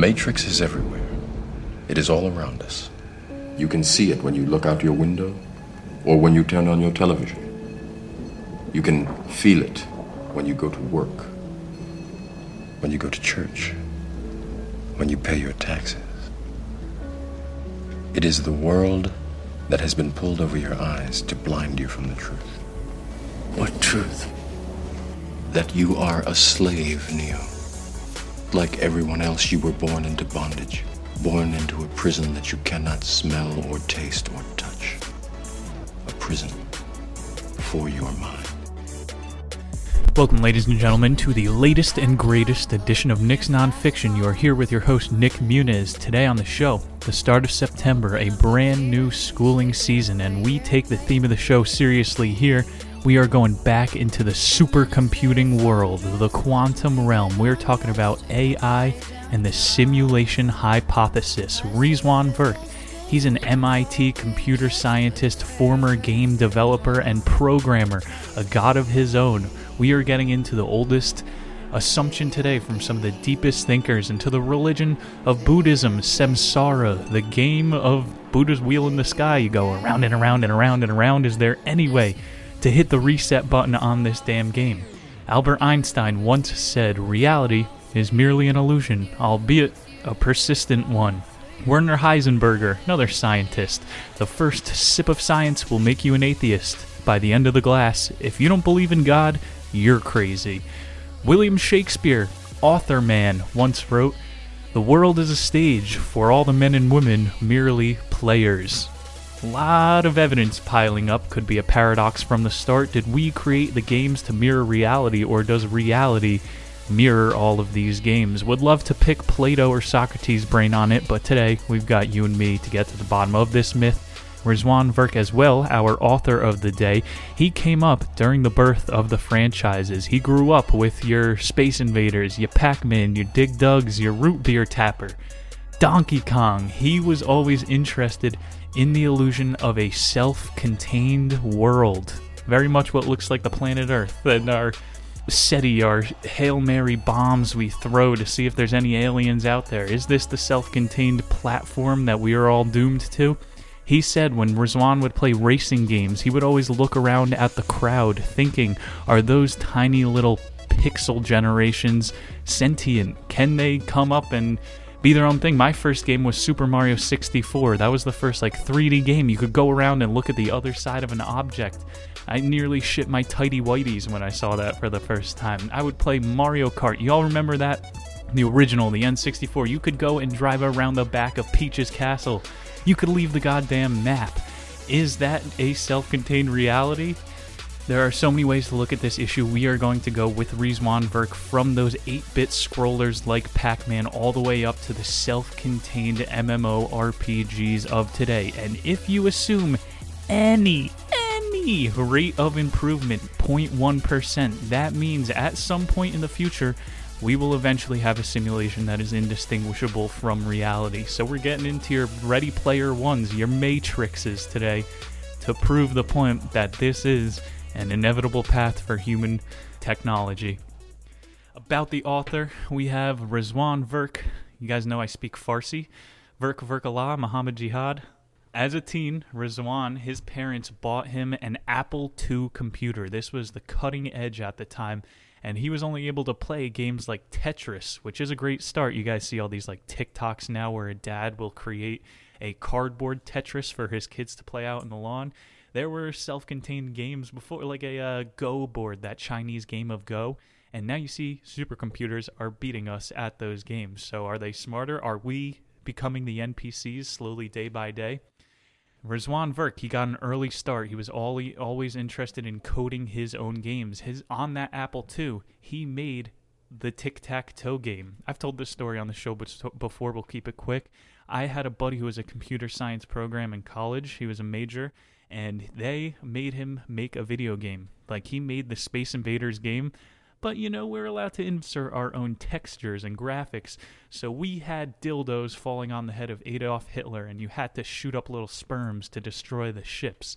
Matrix is everywhere. It is all around us. You can see it when you look out your window or when you turn on your television. You can feel it when you go to work, when you go to church, when you pay your taxes. It is the world that has been pulled over your eyes to blind you from the truth. What truth? That you are a slave, Neo. Like everyone else, you were born into bondage, born into a prison that you cannot smell or taste or touch. A prison for your mind. Welcome, ladies and gentlemen, to the latest and greatest edition of Nick's Nonfiction. You are here with your host, Nick Muniz. Today on the show, the start of September, a brand new schooling season, and we take the theme of the show seriously here. We are going back into the supercomputing world, the quantum realm. We're talking about AI and the simulation hypothesis. Rizwan Virk. He's an MIT computer scientist, former game developer, and programmer, a god of his own we are getting into the oldest assumption today from some of the deepest thinkers into the religion of Buddhism, samsara, the game of Buddha's wheel in the sky. You go around and around and around and around. Is there any way to hit the reset button on this damn game? Albert Einstein once said, Reality is merely an illusion, albeit a persistent one. Werner Heisenberger, another scientist, the first sip of science will make you an atheist. By the end of the glass, if you don't believe in God, you're crazy. William Shakespeare, author man, once wrote, The world is a stage, for all the men and women merely players. A lot of evidence piling up could be a paradox from the start. Did we create the games to mirror reality, or does reality mirror all of these games? Would love to pick Plato or Socrates' brain on it, but today we've got you and me to get to the bottom of this myth Rizwan Virk as well, our author of the day, he came up during the birth of the franchises. He grew up with your Space Invaders, your Pac-Man, your Dig Dugs, your Root Beer Tapper. Donkey Kong, he was always interested in the illusion of a self-contained world. Very much what looks like the planet Earth and our SETI, our Hail Mary bombs we throw to see if there's any aliens out there. Is this the self contained platform that we are all doomed to? He said when Rizwan would play racing games, he would always look around at the crowd, thinking, are those tiny little pixel generations sentient? Can they come up and be their own thing? My first game was Super Mario 64. That was the first like 3D game. You could go around and look at the other side of an object. I nearly shit my tidy whities when I saw that for the first time. I would play Mario Kart. Y'all remember that? The original, the N64. You could go and drive around the back of Peach's castle you could leave the goddamn map. Is that a self contained reality? There are so many ways to look at this issue. We are going to go with Rizwan Virk from those 8 bit scrollers like Pac Man all the way up to the self contained MMO RPGs of today. And if you assume any, any rate of improvement, 0.1%, that means at some point in the future, we will eventually have a simulation that is indistinguishable from reality. So we're getting into your Ready Player Ones, your Matrixes today, to prove the point that this is an inevitable path for human technology. About the author, we have Rizwan Virk. You guys know I speak Farsi. Virk Virkallah Muhammad Jihad. As a teen, Rizwan, his parents bought him an Apple II computer. This was the cutting edge at the time and he was only able to play games like Tetris, which is a great start. You guys see all these like TikToks now where a dad will create a cardboard Tetris for his kids to play out in the lawn. There were self-contained games before, like a uh, Go board, that Chinese game of Go, and now you see supercomputers are beating us at those games. So are they smarter? Are we becoming the NPCs slowly day by day? Rizwan Virk, he got an early start. He was always interested in coding his own games. His on that Apple II, he made the tic tac toe game. I've told this story on the show before. We'll keep it quick. I had a buddy who was a computer science program in college. He was a major, and they made him make a video game. Like he made the Space Invaders game but you know, we're allowed to insert our own textures and graphics. So we had dildos falling on the head of Adolf Hitler, and you had to shoot up little sperms to destroy the ships.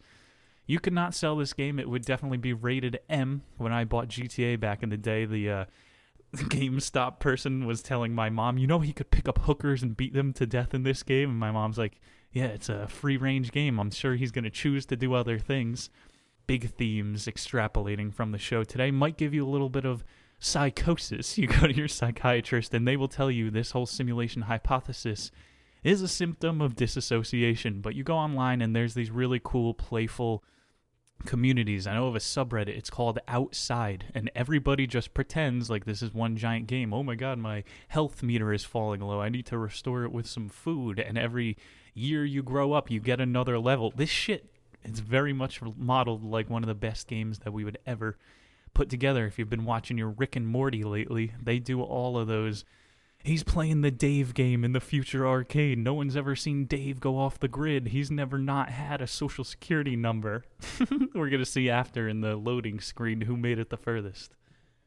You could not sell this game. It would definitely be rated M when I bought GTA back in the day. The uh, GameStop person was telling my mom, you know, he could pick up hookers and beat them to death in this game. And my mom's like, yeah, it's a free range game. I'm sure he's going to choose to do other things. Big themes extrapolating from the show today might give you a little bit of psychosis. You go to your psychiatrist and they will tell you this whole simulation hypothesis is a symptom of disassociation. But you go online and there's these really cool, playful communities. I know of a subreddit, it's called Outside, and everybody just pretends like this is one giant game. Oh my god, my health meter is falling low. I need to restore it with some food. And every year you grow up, you get another level. This shit is very much modeled like one of the best games that we would ever put together. If you've been watching your Rick and Morty lately, they do all of those He's playing the Dave game in the future arcade. No one's ever seen Dave go off the grid. He's never not had a social security number. We're going to see after in the loading screen who made it the furthest.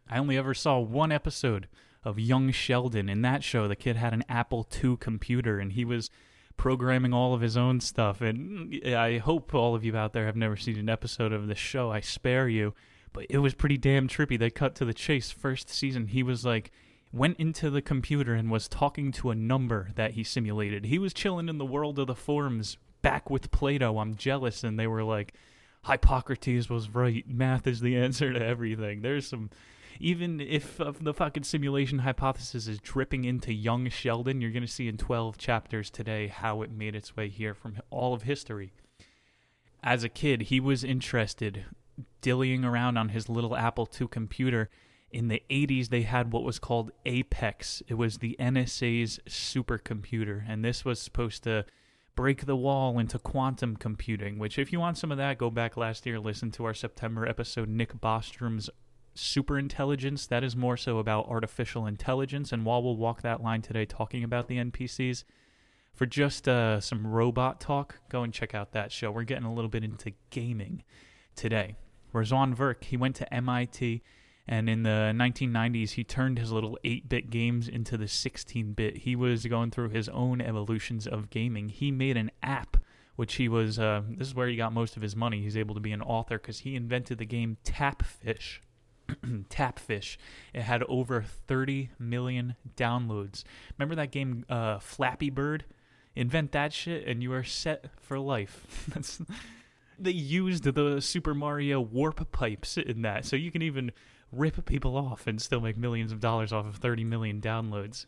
I only ever saw one episode of Young Sheldon. In that show, the kid had an Apple II computer and he was programming all of his own stuff. And mm, I hope all of you out there have never seen an episode of the show. I spare you. But it was pretty damn trippy. They cut to the chase. First season, he was like went into the computer and was talking to a number that he simulated. He was chilling in the world of the forms back with Plato. I'm jealous. And they were like, Hippocrates was right. Math is the answer to everything. There's some. Even if uh, the fucking simulation hypothesis is dripping into young Sheldon, you're going to see in 12 chapters today how it made its way here from all of history. As a kid, he was interested, dillying around on his little Apple II computer in the 80s they had what was called apex it was the nsa's supercomputer and this was supposed to break the wall into quantum computing which if you want some of that go back last year listen to our september episode nick bostrom's super intelligence that is more so about artificial intelligence and while we'll walk that line today talking about the npcs for just uh, some robot talk go and check out that show we're getting a little bit into gaming today Rizwan Virk he went to mit and in the 1990s, he turned his little 8 bit games into the 16 bit. He was going through his own evolutions of gaming. He made an app, which he was, uh, this is where he got most of his money. He's able to be an author because he invented the game Tapfish. Tapfish. It had over 30 million downloads. Remember that game, uh, Flappy Bird? Invent that shit and you are set for life. That's they used the Super Mario warp pipes in that, so you can even rip people off and still make millions of dollars off of 30 million downloads.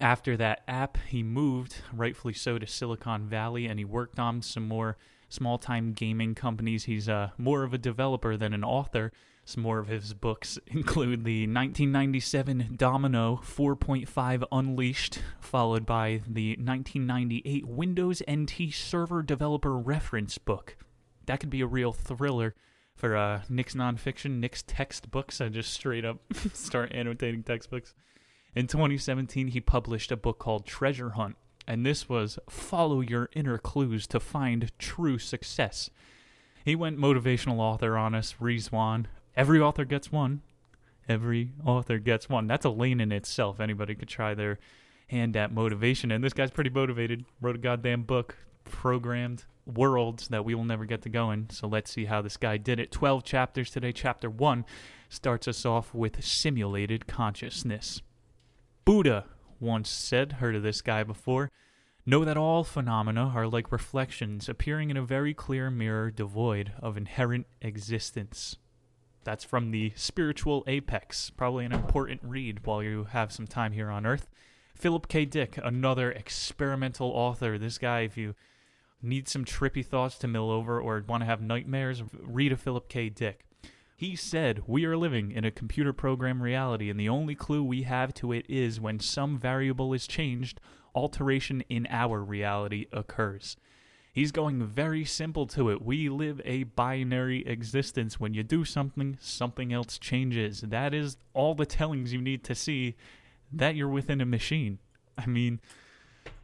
After that app, he moved, rightfully so, to Silicon Valley and he worked on some more small time gaming companies. He's uh, more of a developer than an author. Some more of his books include the 1997 Domino 4.5 Unleashed, followed by the 1998 Windows NT Server Developer Reference Book. That could be a real thriller for uh, Nick's nonfiction, Nick's textbooks. I just straight up start annotating textbooks. In 2017, he published a book called Treasure Hunt, and this was Follow Your Inner Clues to Find True Success. He went motivational author on us, Rizwan. Every author gets one. Every author gets one. That's a lane in itself. Anybody could try their hand at motivation, and this guy's pretty motivated. Wrote a goddamn book, programmed worlds that we will never get to go in. So let's see how this guy did it. 12 chapters today. Chapter 1 starts us off with simulated consciousness. Buddha once said, heard of this guy before, know that all phenomena are like reflections appearing in a very clear mirror devoid of inherent existence. That's from the Spiritual Apex, probably an important read while you have some time here on Earth. Philip K. Dick, another experimental author. This guy, if you need some trippy thoughts to mill over, or want to have nightmares, read a Philip K. Dick. He said, We are living in a computer program reality, and the only clue we have to it is when some variable is changed, alteration in our reality occurs. He's going very simple to it. We live a binary existence. When you do something, something else changes. That is all the tellings you need to see that you're within a machine. I mean,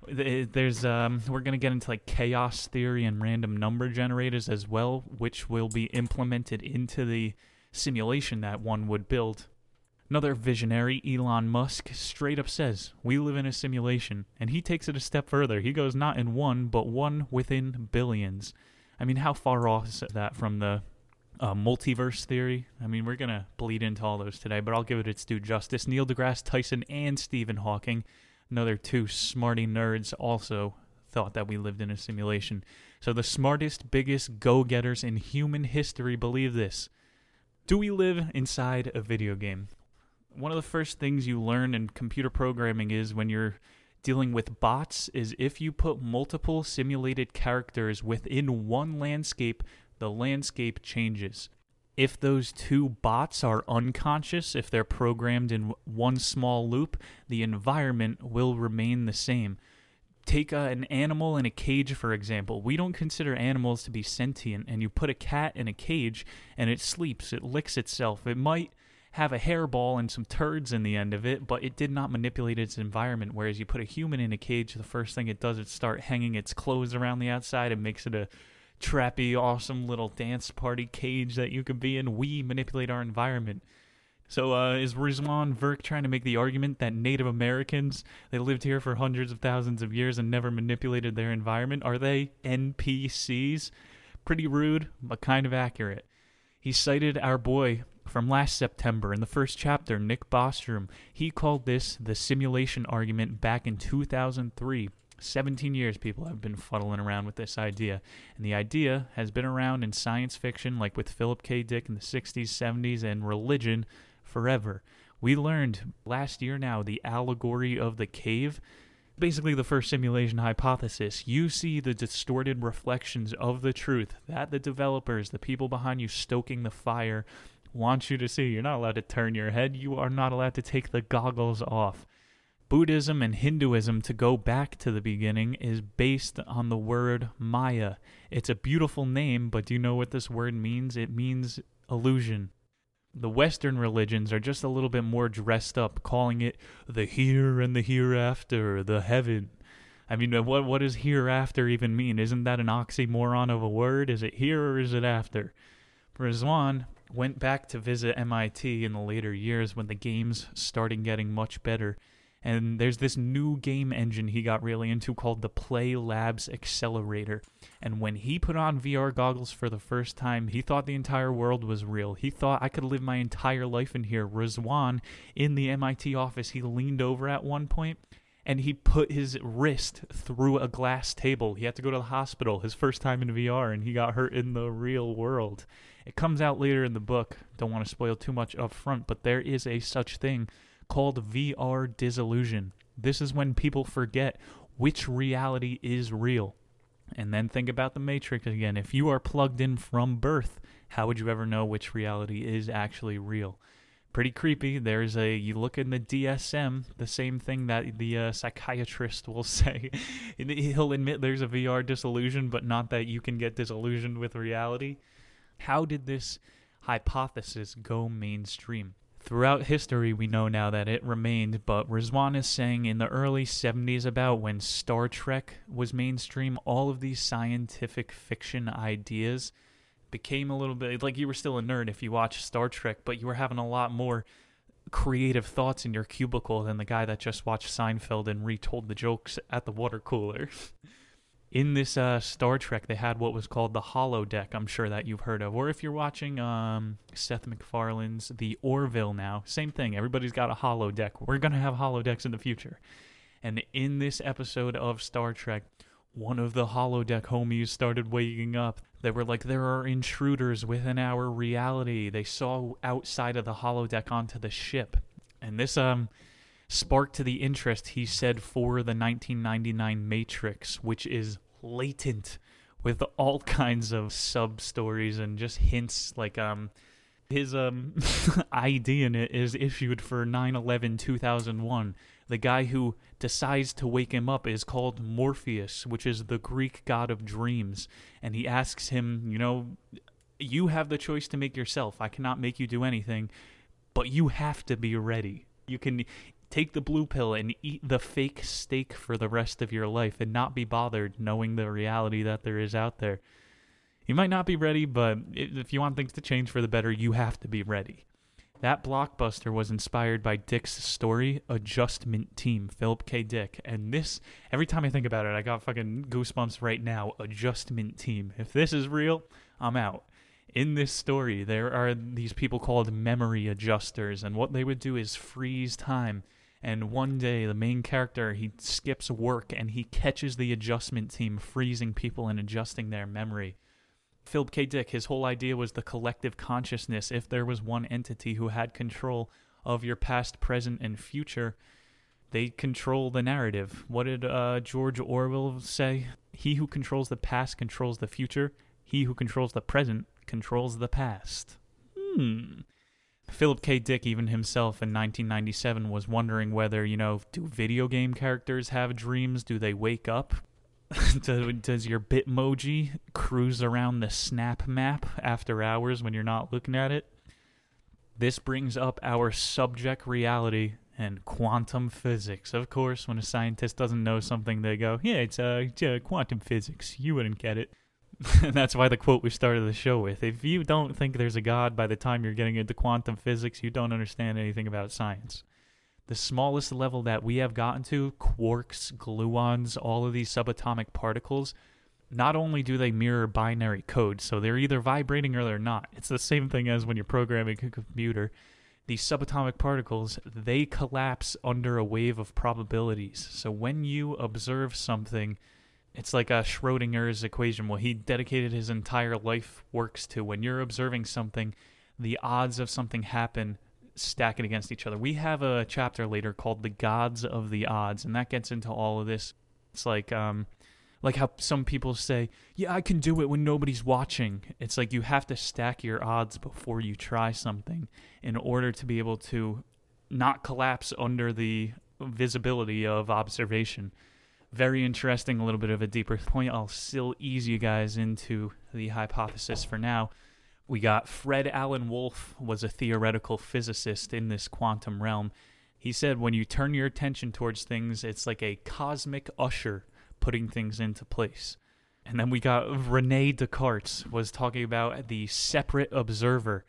there's um, we're to get into like chaos theory and random number generators as well which will be implemented into the simulation that one would build another visionary elon musk straight up says we live in a simulation and he takes it a step further he goes not in one but one within billions i mean how far off is that from the uh, multiverse theory. I mean, we're gonna bleed into all those today, but I'll give it its due justice. Neil deGrasse Tyson and Stephen Hawking, another two smarty nerds, also thought that we lived in a simulation. So the smartest, biggest go-getters in human history believe this. Do we live inside a video game? One of the first things you learn in computer programming is when you're dealing with bots is if you put multiple simulated characters within one landscape, the landscape changes. If those two bots are unconscious, if they're programmed in one small loop, the environment will remain the same. Take a, an animal in a cage, for example. We don't consider animals to be sentient, and you put a cat in a cage and it sleeps, it licks itself. It might have a hairball and some turds in the end of it, but it did not manipulate its environment. Whereas you put a human in a cage, the first thing it does is start hanging its clothes around the outside and makes it a trappy, awesome little dance party cage that you could be in. We manipulate our environment. So uh, is Rizwan Virk trying to make the argument that Native Americans they lived here for hundreds of thousands of years and never manipulated their environment? Are they NPCs? Pretty rude, but kind of accurate. He cited our boy from last September in the first chapter, Nick Bostrom. He called this the simulation argument back in 2003. 17 years people have been fuddling around with this idea. And the idea has been around in science fiction, like with Philip K. Dick in the 60s, 70s, and religion forever. We learned last year now the allegory of the cave basically the first simulation hypothesis. You see the distorted reflections of the truth that the developers, the people behind you stoking the fire, want you to see. You're not allowed to turn your head, you are not allowed to take the goggles off. Buddhism and Hinduism, to go back to the beginning, is based on the word Maya. It's a beautiful name, but do you know what this word means? It means illusion the Western religions are just a little bit more dressed up, calling it the here and the hereafter, the heaven. I mean, what what does hereafter even mean? Isn't that an oxymoron of a word? Is it here or is it after? Rizwan went back to visit MIT in the later years when the games started getting much better and there's this new game engine he got really into called the Play Labs Accelerator. And when he put on VR goggles for the first time, he thought the entire world was real. He thought I could live my entire life in here. Rizwan in the MIT office, he leaned over at one point and he put his wrist through a glass table. He had to go to the hospital his first time in VR and he got hurt in the real world. It comes out later in the book. Don't want to spoil too much up front, but there is a such thing called VR disillusion. This is when people forget which reality is real. And then think about the Matrix again. If you are plugged in from birth, how would you ever know which reality is actually real? Pretty creepy. There's a, you look in the DSM, the same thing that the uh, psychiatrist will say. He'll admit there's a VR disillusion, but not that you can get disillusioned with reality. How did this hypothesis go mainstream? Throughout history, we know now that it remained, but Rizwan is saying in the early 70s, about when Star Trek was mainstream, all of these scientific fiction ideas became a little bit like you were still a nerd if you watched Star Trek, but you were having a lot more creative thoughts in your cubicle than the guy that just watched Seinfeld and retold the jokes at the water cooler. in this uh, Star Trek, they had what was called the holodeck. I'm sure that you've heard of. Or if you're watching um, Seth MacFarlane's The Orville now, same thing. Everybody's got a holodeck. We're gonna have holodecks in the future. And in this episode of Star Trek, one of the holodeck homies started waking up. They were like, there are intruders within our reality. They saw outside of the holodeck onto the ship. And this um sparked the interest, he said, for the 1999 Matrix, which is latent with all kinds of sub stories and just hints like um his um ID in it is issued for 9/11/2001. The guy who decides to wake him up is called Morpheus, which is the Greek god of dreams, and he asks him, you know, you have the choice to make yourself. I cannot make you do anything, but you have to be ready. You can take the blue pill and eat the fake steak for the rest of your life and not be bothered knowing the reality that there is out there. You might not be ready, but if you want things to change for the better, you have to be ready. That blockbuster was inspired by Dick's story, Adjustment Team, Philip K. Dick. And this, every time I think about it, I got fucking goosebumps right now. Adjustment Team. If this is real, I'm out. in this story, there are these people called memory adjusters, and what they would do is freeze time. And one day, the main character he skips work and he catches the adjustment team freezing people and adjusting their memory. Philip K. Dick, his whole idea was the collective consciousness. If there was one entity who had control of your past, present, and future, they control the narrative. What did uh, George Orwell say? He who controls the past controls the future. He who controls the present controls the past. Hmm. Philip K. Dick, even himself in 1997, was wondering whether, you know, do video game characters have dreams? Do they wake up? Does your Bitmoji cruise around the snap map after hours when you're not looking at it? This brings up our subject reality and quantum physics. Of course, when a scientist doesn't know something, they go, "Yeah, it's uh, yeah, quantum physics. You wouldn't get it." and that's why the quote we started the show with. If you don't think there's a god by the time you're getting into quantum physics, you don't understand anything about science. The smallest level that we have gotten to, quarks, gluons, all of these subatomic particles, not only do they mirror binary code, so they're either vibrating or they're not. It's the same thing as when you're programming a computer. These subatomic particles they collapse under a wave of probabilities. So when you observe something it's like a schrodinger's equation what he dedicated his entire life works to. When you're observing something the odds of something happen stack it against each other we have a chapter later called the gods of the odds and that gets into all of this it's like um like how some people say, "Yeah, I can do it when nobody's watching." It's like you have to stack your odds before you try something in order to be able to not collapse under the visibility of observation. Very interesting, a little bit of a deeper point. I'll still ease you guys into the hypothesis for now. We got Fred Alan Wolf was a theoretical physicist in this quantum realm. He said when you turn your attention towards things, it's like a cosmic usher putting things into place. And then we got Rene Descartes was talking about the separate observer.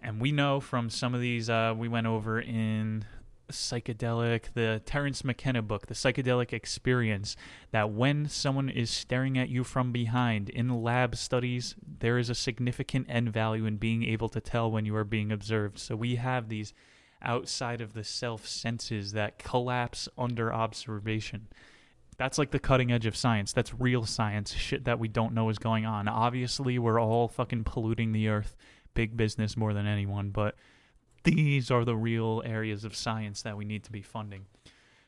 And we know from some of these uh, we went over in psychedelic, the Terence McKenna book, The Psychedelic Experience, that when someone is staring at you from behind in lab studies, there is a significant end value in being able to tell when you are being observed. So we have these outside of the self senses that collapse under observation. That's like the cutting edge of science. That's real science, shit that we don't know is going on. Obviously, we're all fucking polluting the earth, big business more than anyone, but these are the real areas of science that we need to be funding.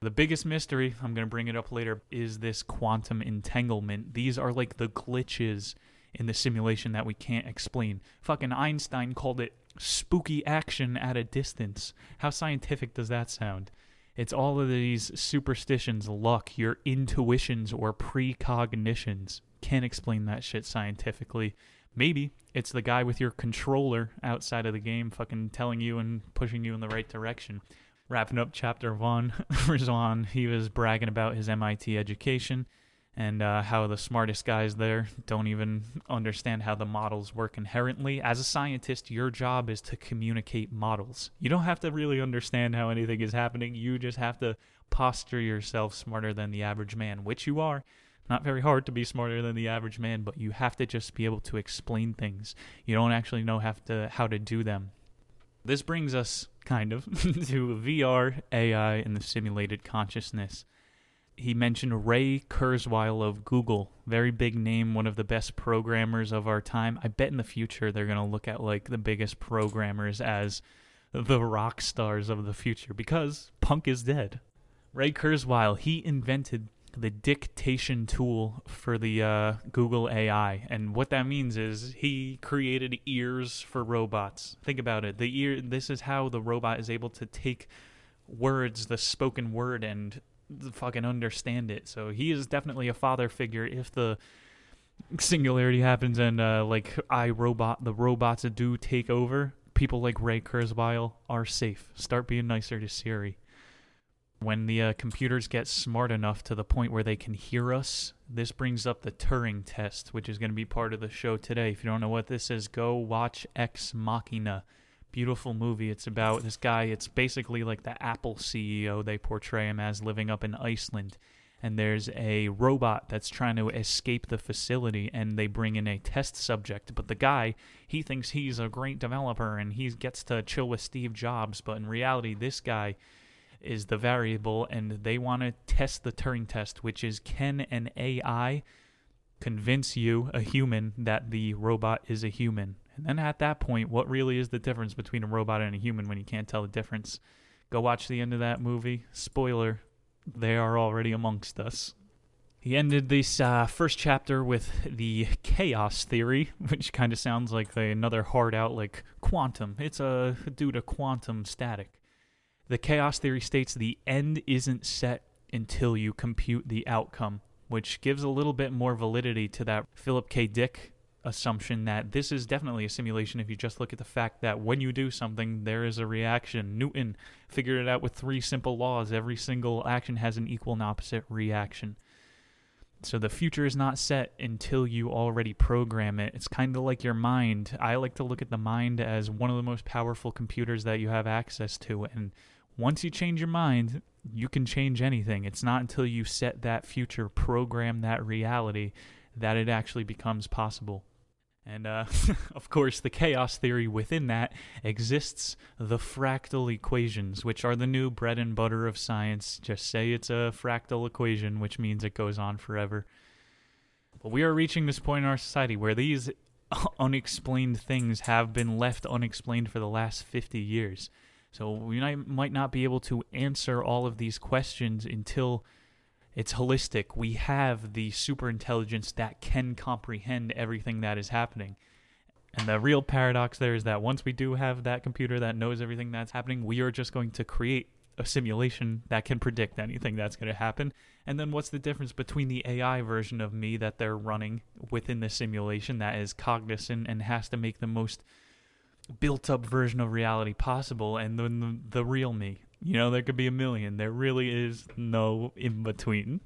The biggest mystery, I'm going to bring it up later, is this quantum entanglement. These are like the glitches in the simulation that we can't explain. Fucking Einstein called it spooky action at a distance. How scientific does that sound? It's all of these superstitions, luck, your intuitions, or precognitions. Can't explain that shit scientifically. Maybe it's the guy with your controller outside of the game fucking telling you and pushing you in the right direction. Wrapping up chapter one, Rizwan, he was bragging about his MIT education and uh, how the smartest guys there don't even understand how the models work inherently. As a scientist, your job is to communicate models. You don't have to really understand how anything is happening, you just have to posture yourself smarter than the average man, which you are. Not very hard to be smarter than the average man, but you have to just be able to explain things. You don't actually know have to, how to do them. This brings us, kind of, to VR, AI, and the simulated consciousness he mentioned Ray Kurzweil of Google, very big name, one of the best programmers of our time. I bet in the future they're going to look at like the biggest programmers as the rock stars of the future because punk is dead. Ray Kurzweil, he invented the dictation tool for the uh, Google AI, and what that means is he created ears for robots. Think about it. The ear. This is how the robot is able to take words, the spoken word, and fucking understand it. So he is definitely a father figure if the singularity happens and uh, like I robot the robots do take over. People like Ray Kurzweil are safe. Start being nicer to Siri. When the uh, computers get smart enough to the point where they can hear us, this brings up the Turing test, which is going to be part of the show today. If you don't know what this is, go watch Ex Machina beautiful movie. It's about this guy. It's basically like the Apple CEO. They portray him as living up in Iceland, and there's a robot that's trying to escape the facility and they bring in a test subject but the guy he thinks he's a great developer and he gets to chill with Steve Jobs but in reality this guy is the variable and they want to test the Turing test which is can an AI convince you a human that the robot is a human and then at that point what really is the difference between a robot and a human when you can't tell the difference go watch the end of that movie spoiler they are already amongst us. He ended this uh, first chapter with the chaos theory, which kind of sounds like another hard out like quantum. It's a due to quantum static. The chaos theory states the end isn't set until you compute the outcome, which gives a little bit more validity to that Philip K. Dick assumption that this is definitely a simulation if you just look at the fact that when you do something, there is a reaction. Newton figured it out with three simple laws every single action has an equal and opposite reaction. So the future is not set until you already program it. It's kind of like your mind. I like to look at the mind as one of the most powerful computers that you have access to. And once you change your mind, you can change anything. It's not until you set that future, program that reality, that it actually becomes possible. And uh, of course, the chaos theory within that exists the fractal equations, which are the new bread and butter of science. Just say it's a fractal equation, which means it goes on forever. But we are reaching this point in our society where these unexplained things have been left unexplained for the last 50 years. So we might not be able to answer all of these questions until it's holistic. We have the super intelligence that can comprehend everything that is happening. And the real paradox there is that once we do have that computer that knows everything that's happening, we are just going to create a simulation that can predict anything that's going to happen. And then what's the difference between the AI version of me that they're running within the simulation that is cognizant and has to make the most built up version of reality possible and then the, the real me you know, there could be a million. There really is no in between.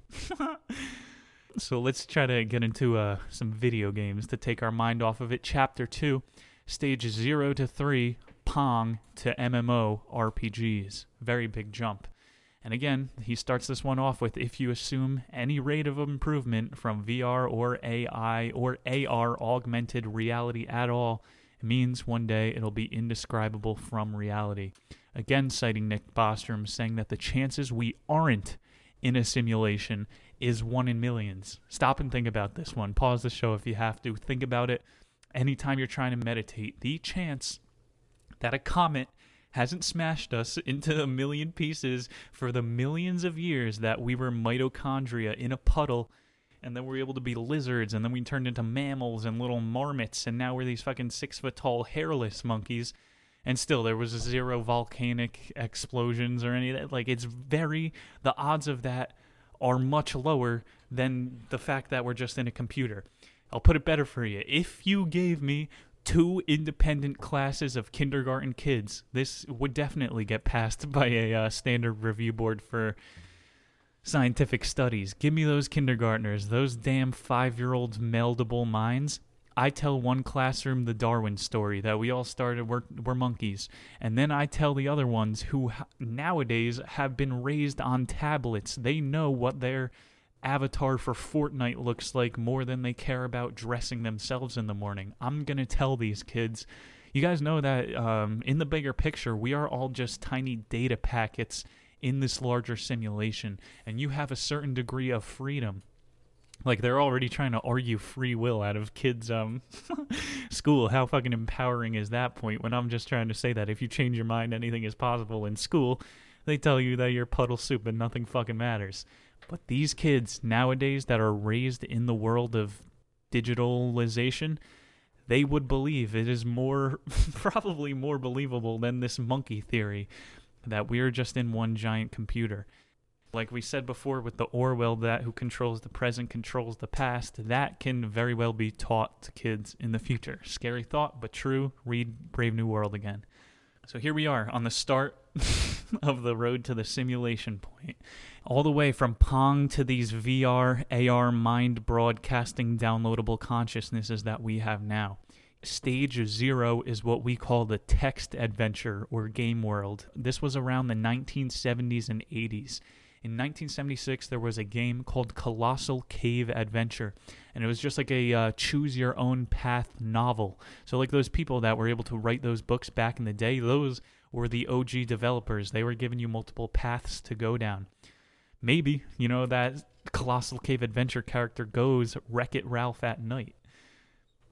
so let's try to get into uh, some video games to take our mind off of it. Chapter 2, stage 0 to 3, Pong to MMO RPGs. Very big jump. And again, he starts this one off with if you assume any rate of improvement from VR or AI or AR augmented reality at all, it means one day it'll be indescribable from reality. Again, citing Nick Bostrom, saying that the chances we aren't in a simulation is one in millions. Stop and think about this one. Pause the show if you have to. Think about it anytime you're trying to meditate. The chance that a comet hasn't smashed us into a million pieces for the millions of years that we were mitochondria in a puddle and then we are able to be lizards and then we turned into mammals and little marmots and now we're these fucking six foot tall hairless monkeys and still there was zero volcanic explosions or any of that. Like it's very the odds of that are much lower than the fact that we're just in a computer. I'll put it better for you. If you gave me two independent classes of kindergarten kids, this would definitely get passed by a uh, standard review board for scientific studies. Give me those kindergartners, those damn five year old meldable minds. I tell one classroom the Darwin story that we all started we're, we're monkeys, and then I tell the other ones who nowadays have been raised on tablets. They know what their avatar for Fortnite looks like more than they care about dressing themselves in the morning. I'm gonna tell these kids. You guys know that um, in the bigger picture, we are all just tiny data packets in this larger simulation, and you have a certain degree of freedom like they're already trying to argue free will out of kids' um school. How fucking empowering is that point? When I'm just trying to say that if you change your mind, anything is possible in school. They tell you that you're puddle soup and nothing fucking matters. But these kids nowadays that are raised in the world of digitalization, they would believe it is more, probably more believable than this monkey theory that we're just in one giant computer. Like we said before with the Orwell, that who controls the present controls the past, that can very well be taught to kids in the future. Scary thought, but true. Read Brave New World again. So here we are on the start of the road to the simulation point. All the way from Pong to these VR, AR, mind broadcasting downloadable consciousnesses that we have now. Stage zero is what we call the text adventure or game world. This was around the 1970s and 80s In 1976, there was a game called Colossal Cave Adventure, and it was just like a uh, choose your own path novel. So, like those people that were able to write those books back in the day, those were the OG developers. They were giving you multiple paths to go down. Maybe, you know, that Colossal Cave Adventure character goes Wreck It Ralph at night.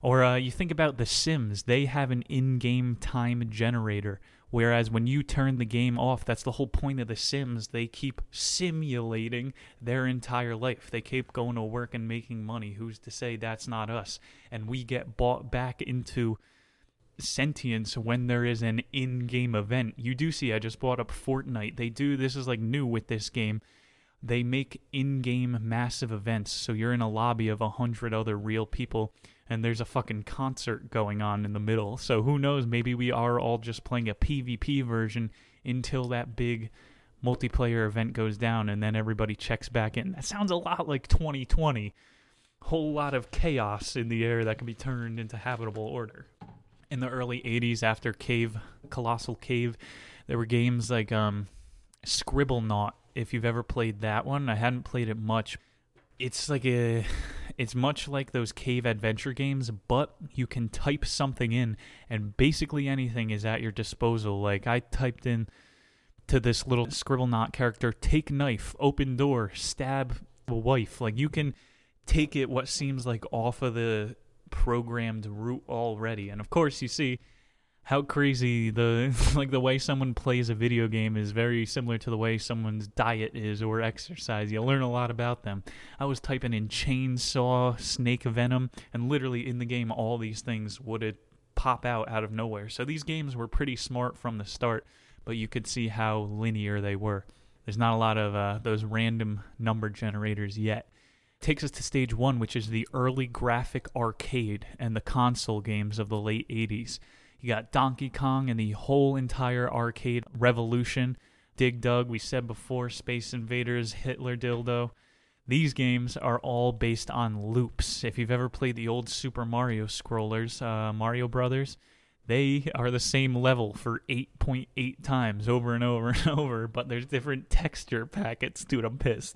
Or uh, you think about The Sims, they have an in game time generator. Whereas when you turn the game off, that's the whole point of The Sims. They keep simulating their entire life. They keep going to work and making money. Who's to say that's not us? And we get bought back into sentience when there is an in game event. You do see, I just brought up Fortnite. They do, this is like new with this game they make in-game massive events so you're in a lobby of a hundred other real people and there's a fucking concert going on in the middle. So who knows? Maybe we are all just playing a pvp version until that big multiplayer event goes down and then everybody checks back in. That sounds a lot like 2020 whole lot of chaos in the air that can be turned into habitable order. In the early 80s after cave colossal cave there were games like um Scribblenauts if you've ever played that one. I hadn't played it much. It's like a it's much like those cave adventure games, but you can type something in and basically anything is at your disposal. Like I typed in to this little Scribblenauts character, take knife, open door, stab wife. Like you can take it what seems like off of the programmed route already. And of course, you see how crazy the like the way someone plays a video game is very similar to the way someone's diet is or exercise. You learn a lot about them. I was typing in chainsaw, snake venom, and literally in the game all these things would pop out out of nowhere. So these games were pretty smart from the start, but you could see how linear they were. There's not a lot of uh, those random number generators yet takes us to stage one, which is the early graphic arcade and the console games of the late 80s. You got Donkey Kong and the whole entire arcade revolution. Dig Dug, we said before, Space Invaders, Hitler Dildo. These games are all based on loops. If you've ever played the old Super Mario scrollers, uh, Mario Brothers, they are the same level for 8.8 times over and over and over, but there's different texture packets. Dude, I'm pissed.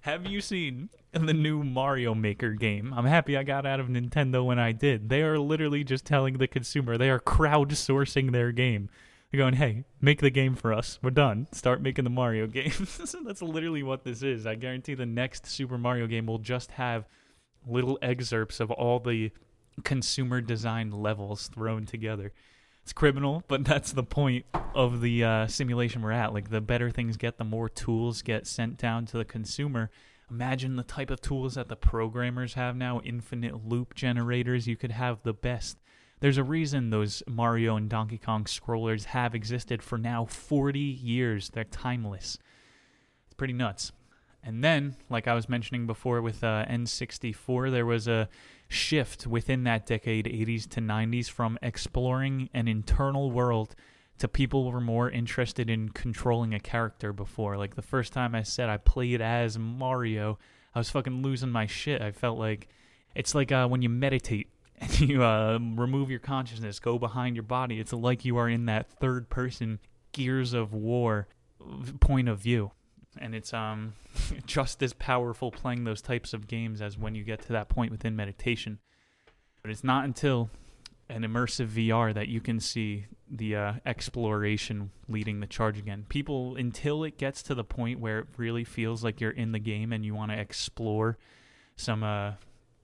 Have you seen the new Mario Maker game? I'm happy I got out of Nintendo when I did. They are literally just telling the consumer, they are crowdsourcing their game. They're going, hey, make the game for us. We're done. Start making the Mario games. That's literally what this is. I guarantee the next Super Mario game will just have little excerpts of all the consumer designed levels thrown together it's criminal, but that's the point of the uh, simulation we're at. Like the better things get, the more tools get sent down to the consumer. Imagine the type of tools that the programmers have now, infinite loop generators. You could have the best. There's a reason those Mario and Donkey Kong scrollers have existed for now 40 years. They're timeless. It's pretty nuts. And then, like I was mentioning before with uh, N64, there was a shift within that decade, 80s to 90s, from exploring an internal world to people were more interested in controlling a character before. Like the first time I said I played as Mario, I was fucking losing my shit. I felt like it's like uh, when you meditate and you uh, remove your consciousness, go behind your body. It's like you are in that third person Gears of War point of view and it's um just as powerful playing those types of games as when you get to that point within meditation. But it's not until an immersive VR that you can see the uh, exploration leading the charge again. People, until it gets to the point where it really feels like you're in the game and you want to explore some, uh,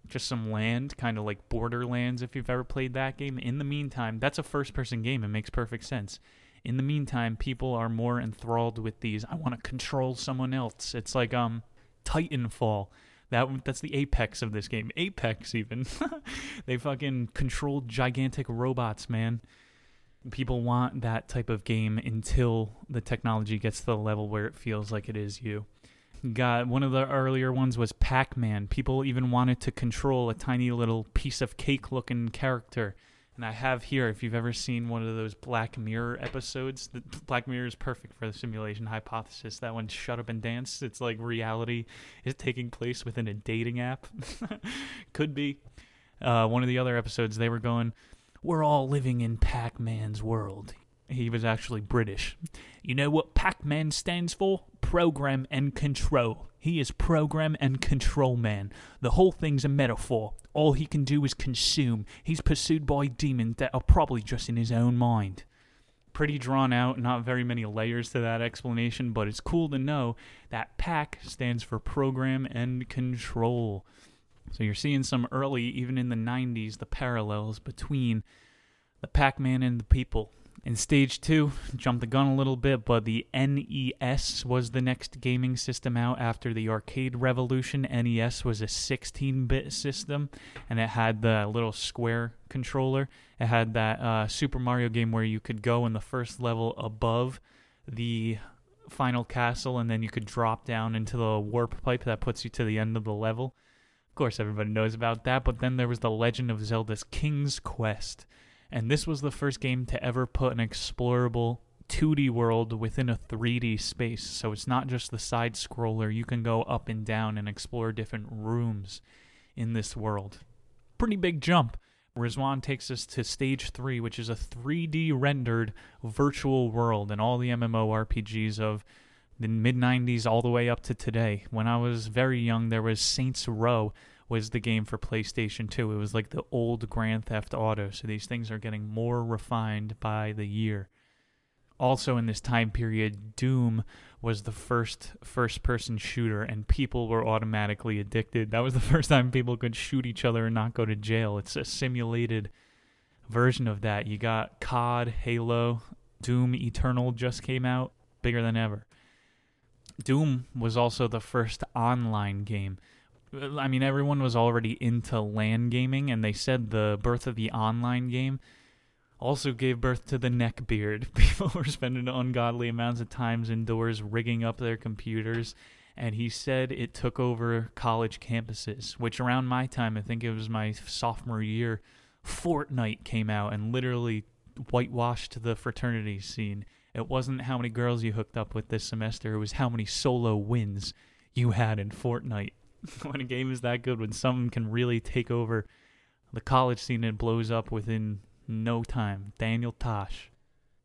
just some land, kind of like Borderlands, if you've ever played that game. In the meantime, that's a first person game. It makes perfect sense. In the meantime, people are more enthralled with these. I want to control someone else. It's like um Titanfall. That that's the apex of this game. Apex even. they fucking control gigantic robots, man. People want that type of game until the technology gets to the level where it feels like it is you. Got one of the earlier ones was Pac-Man. People even wanted to control a tiny little piece of cake-looking character and I have here, if you've ever seen one of those Black Mirror episodes, the Black Mirror is perfect for the simulation hypothesis. That one, Shut Up and Dance, it's like reality is taking place within a dating app. Could be. Uh, one of the other episodes, they were going, We're all living in Pac Man's world. He was actually British. You know what Pac Man stands for? Program and control. He is program and control man. The whole thing's a metaphor. All he can do is consume. He's pursued by demons that are probably just in his own mind. Pretty drawn out, not very many layers to that explanation, but it's cool to know that PAC stands for program and control. So you're seeing some early, even in the 90s, the parallels between the Pac Man and the people. In stage two, jumped the gun a little bit, but the NES was the next gaming system out after the arcade revolution. NES was a 16 bit system, and it had the little square controller. It had that uh, Super Mario game where you could go in the first level above the final castle, and then you could drop down into the warp pipe that puts you to the end of the level. Of course, everybody knows about that, but then there was The Legend of Zelda's King's Quest and this was the first game to ever put an explorable 2D world within a 3D space. So it's not just the side scroller, you can go up and down and explore different rooms in this world. Pretty big jump. Rizwan takes us to stage 3, which is a 3D rendered virtual world, and all the MMORPGs of the mid 90s all the way up to today. When I was very young, there was Saints Row, was the game for PlayStation 2. It was like the old Grand Theft Auto. So these things are getting more refined by the year. Also, in this time period, Doom was the first first person shooter, and people were automatically addicted. That was the first time people could shoot each other and not go to jail. It's a simulated version of that. You got COD, Halo, Doom Eternal just came out, bigger than ever. Doom was also the first online game. I mean, everyone was already into LAN gaming, and they said the birth of the online game also gave birth to the neck beard. People were spending ungodly amounts of times indoors rigging up their computers, and he said it took over college campuses, which around my time, I think it was my sophomore year, Fortnite came out and literally whitewashed the fraternity scene. It wasn't how many girls you hooked up with this semester, it was how many solo wins you had in Fortnite. when a game is that good, when something can really take over the college scene it blows up within no time. Daniel Tosh.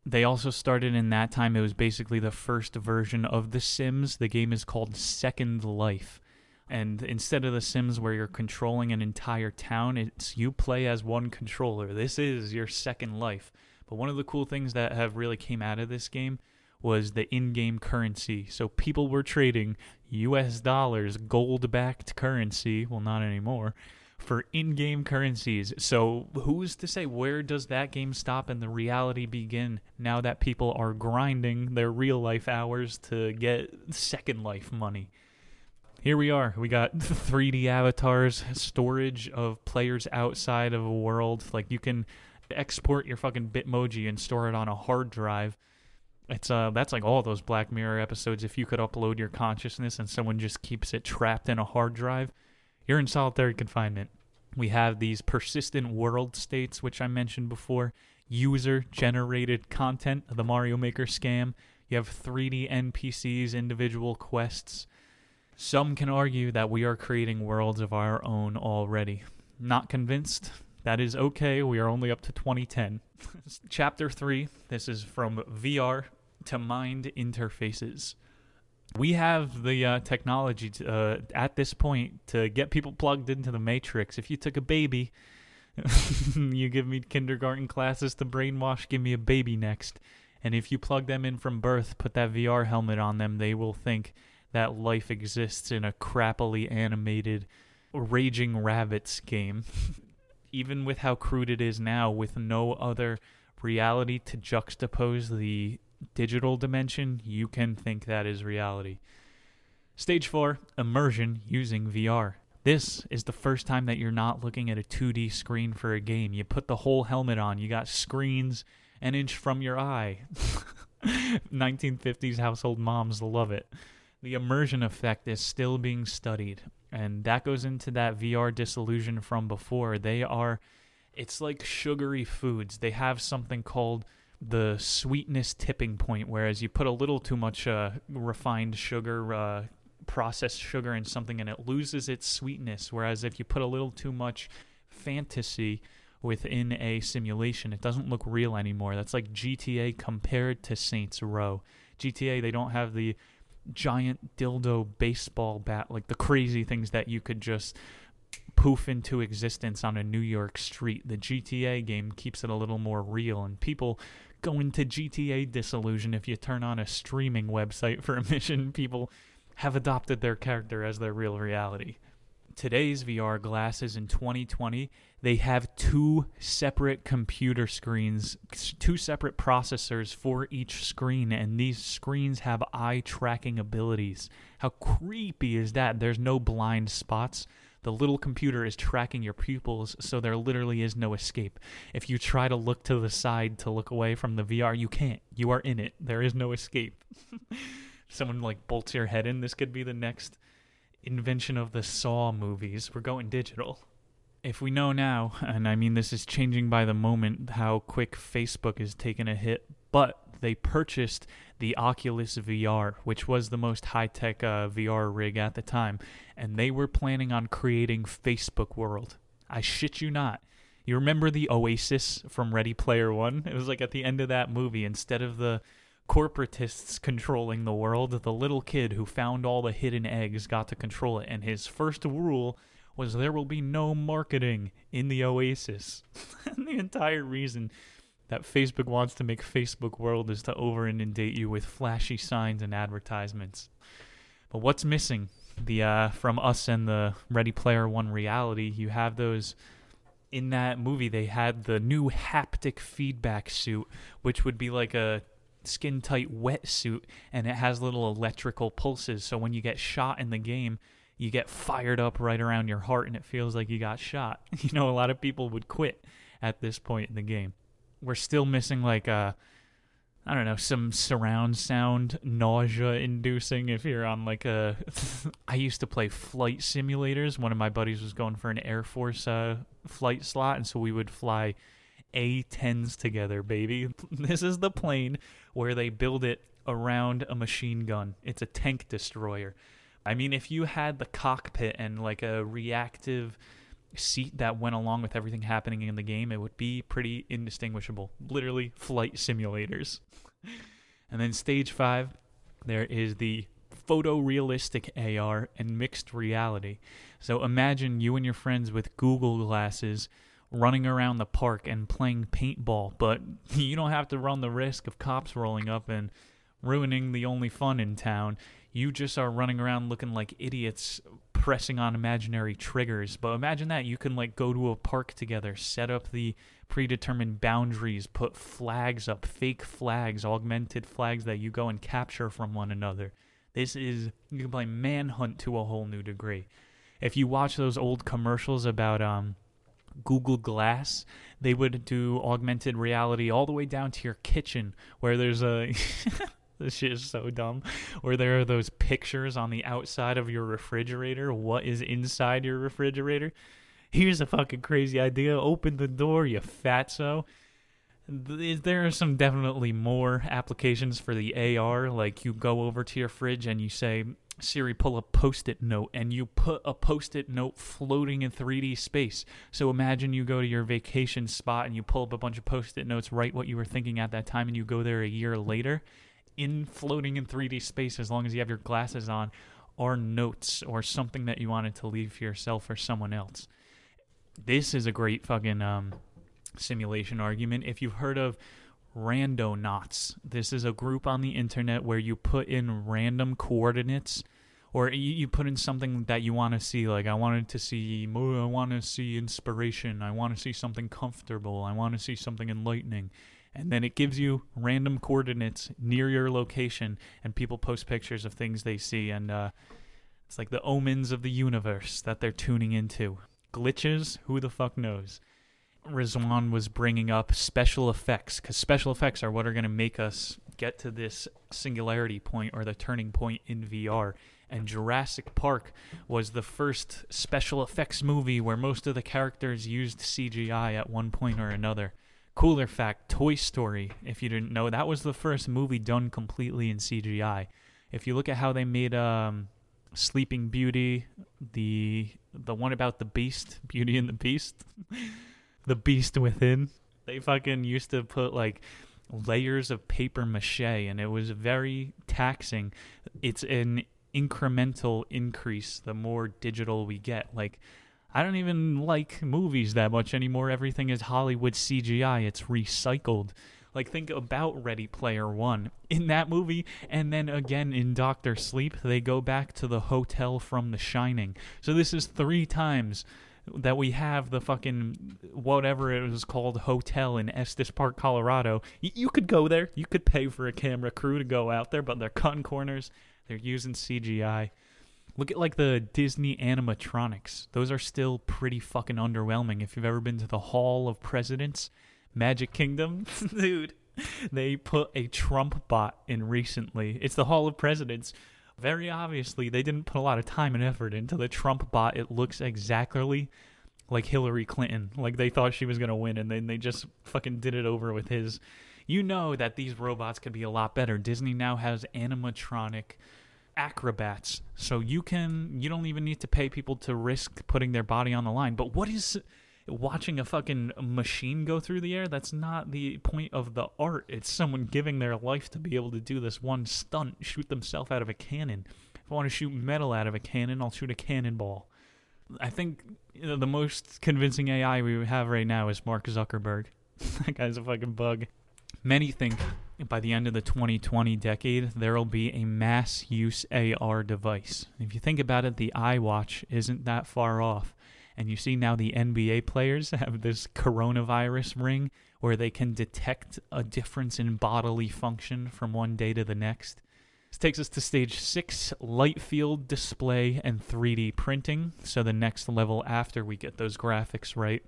They also started in that time, it was basically the first version of The Sims. The game is called Second Life. And instead of The Sims where you're controlling an entire town, it's you play as one controller. This is your second life. But one of the cool things that have really came out of this game was the in-game currency. So people were trading US dollars, gold-backed currency, well not anymore, for in-game currencies. So who's to say where does that game stop and the reality begin now that people are grinding their real life hours to get second life money? Here we are. We got 3D avatars, storage of players outside of a world. Like you can export your fucking Bitmoji and store it on a hard drive it's uh that's like all those Black Mirror episodes. If you could upload your consciousness and someone just keeps it trapped in a hard drive, you're in solitary confinement. We have these persistent world states, which I mentioned before, user generated content, the Mario Maker scam. You have 3D NPCs, individual quests. Some can argue that we are creating worlds of our own already. Not convinced? That is okay. We are only up to 2010. Chapter 3. This is from VR to mind interfaces. We have the uh, technology to, uh, at this point to get people plugged into the matrix. If you took a baby, you give me kindergarten classes to brainwash, give me a baby next. And if you plug them in from birth, put that VR helmet on them, they will think that life exists in a crappily animated Raving Rabbids game. Even with how crude it is now, with no other reality to juxtapose the digital dimension, you can think that is reality. Stage 4 Immersion using VR. This is the first time that you're not looking at a 2D screen for a game. You put the whole helmet on, you got screens an inch from your eye. 1950s household moms love it. The immersion effect is still being studied, and that goes into that VR disillusion from before. They are, it's like sugary foods. They have something called the sweetness tipping point, whereas you put a little too much uh, refined sugar, uh, processed sugar in something, and it loses its sweetness. Whereas if you put a little too much fantasy within a simulation. It doesn't look real anymore. That's like GTA compared to Saints Row. GTA, they don't have the giant dildo baseball bat, like the crazy things that you could just poof into existence on a New York street. The GTA game keeps it a little more real, and people go into GTA disillusion if you turn on a streaming website for a mission. People have adopted their character as their real reality today's VR glasses in 2020, they have two separate computer screens, two separate processors for each screen, and these screens have eye tracking abilities. How creepy is that? There's no blind spots. The little computer is tracking your pupils, so there literally is no escape. If you try to look to the side to look away from the VR, you can't. You are in it. There is no escape. Someone like bolts your head in. This could be the next invention of the Saw movies. We're going digital. If we know now, and I mean this is changing by the moment how quick Facebook is taking a hit, but they purchased the Oculus VR, which was the most high tech uh, VR rig at the time, and they were planning on creating Facebook World. I shit you not. You remember the Oasis from Ready Player One? It was like at the end of that movie, instead of the corporatists controlling the world, the little kid who found all the hidden eggs got to control it, and his first rule was there will be no marketing in the Oasis. and the entire reason that Facebook wants to make Facebook World is to over inundate you with flashy signs and advertisements. But what's missing? The uh, from us and the Ready Player One reality, you have those in that movie they had the new haptic feedback suit, which would be like a skin tight wetsuit and it has little electrical pulses. So when you get shot in the game, you get fired up right around your heart and it feels like you got shot. You know, a lot of people would quit at this point in the game. We're still missing like uh I don't know, some surround sound nausea inducing if you're on like a I used to play flight simulators. One of my buddies was going for an Air Force uh, flight slot and so we would fly a-10s together, baby. This is the plane where they build it around a machine gun. It's a tank destroyer. I mean, if you had the cockpit and like a reactive seat that went along with everything happening in the game, it would be pretty indistinguishable. Literally flight simulators. and then stage 5, there is the photorealistic AR and mixed reality. So imagine you and your friends with Google glasses running around the park and playing paintball, but you don't have to run the risk of cops rolling up and ruining the only fun in town. You just are running around looking like idiots pressing on imaginary triggers. But imagine that you can like go to a park together, set up the predetermined boundaries, put flags up, fake flags, augmented flags that you go and capture from one another. This is you can play manhunt to a whole new degree. If you watch those old commercials about um Google Glass, they would do augmented reality all the way down to your kitchen where there's a this shit is so dumb. Where there are those pictures on the outside of your refrigerator, what is inside your refrigerator. Here's a fucking crazy idea. Open the door, you fatso. There are some definitely more applications for the AR. Like you go over to your fridge and you say, Siri pull a post-it note and you put a post-it note floating in 3D space. So imagine you go to your vacation spot and you pull up a bunch of post-it notes, write what you were thinking at that time, and you go there a year later, in floating in 3D space as long as you have your glasses on, are notes or something that you wanted to leave for yourself or someone else. This is a great fucking um, simulation argument. If you've heard of Randonauts. This is a group on the internet where you put in random coordinates or you, you put in something that you want to see like I wanted to see I want to see inspiration, I want to see something comfortable, I want to see something enlightening. And then it gives you random coordinates near your location and people post pictures of things they see and uh, it's like the omens of the universe that they're tuning into. Glitches, who the fuck knows? Rizwan was bringing up special effects because special effects are what are going to make us get to this singularity point or the turning point in VR. And Jurassic Park was the first special effects movie where most of the characters used CGI at one point or another. Cooler fact Toy Story, if you didn't know, that was the first movie done completely in CGI. If you look at how they made um, Sleeping Beauty, the the one about the Beast, Beauty and the Beast. The Beast Within. They fucking used to put like layers of paper mache and it was very taxing. It's an incremental increase the more digital we get. Like I don't even like movies that much anymore. Everything is Hollywood CGI. It's recycled. Like think about Ready Player One in that movie, and then again in Doctor Sleep, they go back to the hotel from The Shining. So this is three times that we have the fucking whatever it was called hotel in Estes Park, Colorado. Y- you could go there. You could pay for a camera crew to go out there, but they're cutting corners. They're using CGI. Look at like the Disney animatronics. Those are still pretty fucking underwhelming. If you've ever been to the Hall of Presidents, Magic Kingdom, dude, they put a Trump bot in recently. It's the Hall of Presidents. Very obviously, they didn't put a lot of time and effort into the Trump bot. It looks exactly like Hillary Clinton. Like they thought she was going to win, and then they just fucking did it over with his. You know that these robots could be a lot better. Disney now has animatronic acrobats, so you can you don't even need to pay people to risk putting their body on the line. But what is watching a fucking machine go through the air? That's not the point of the art. It's someone giving their life to be able to do this one stunt, shoot themselves out of a cannon. If I want to shoot metal out of a cannon, I'll shoot a cannonball. I think you know, the most convincing AI we have right now is Mark Zuckerberg. that guy's a fucking bug. Many think by the end of the 2020 decade, there will be a mass use AR device. If you think about it, the iWatch isn't that far off. And you see now the NBA players have this coronavirus ring where they can detect a difference in bodily function from one day to the next. This takes us to stage six light field display and 3D printing. So, the next level after we get those graphics right.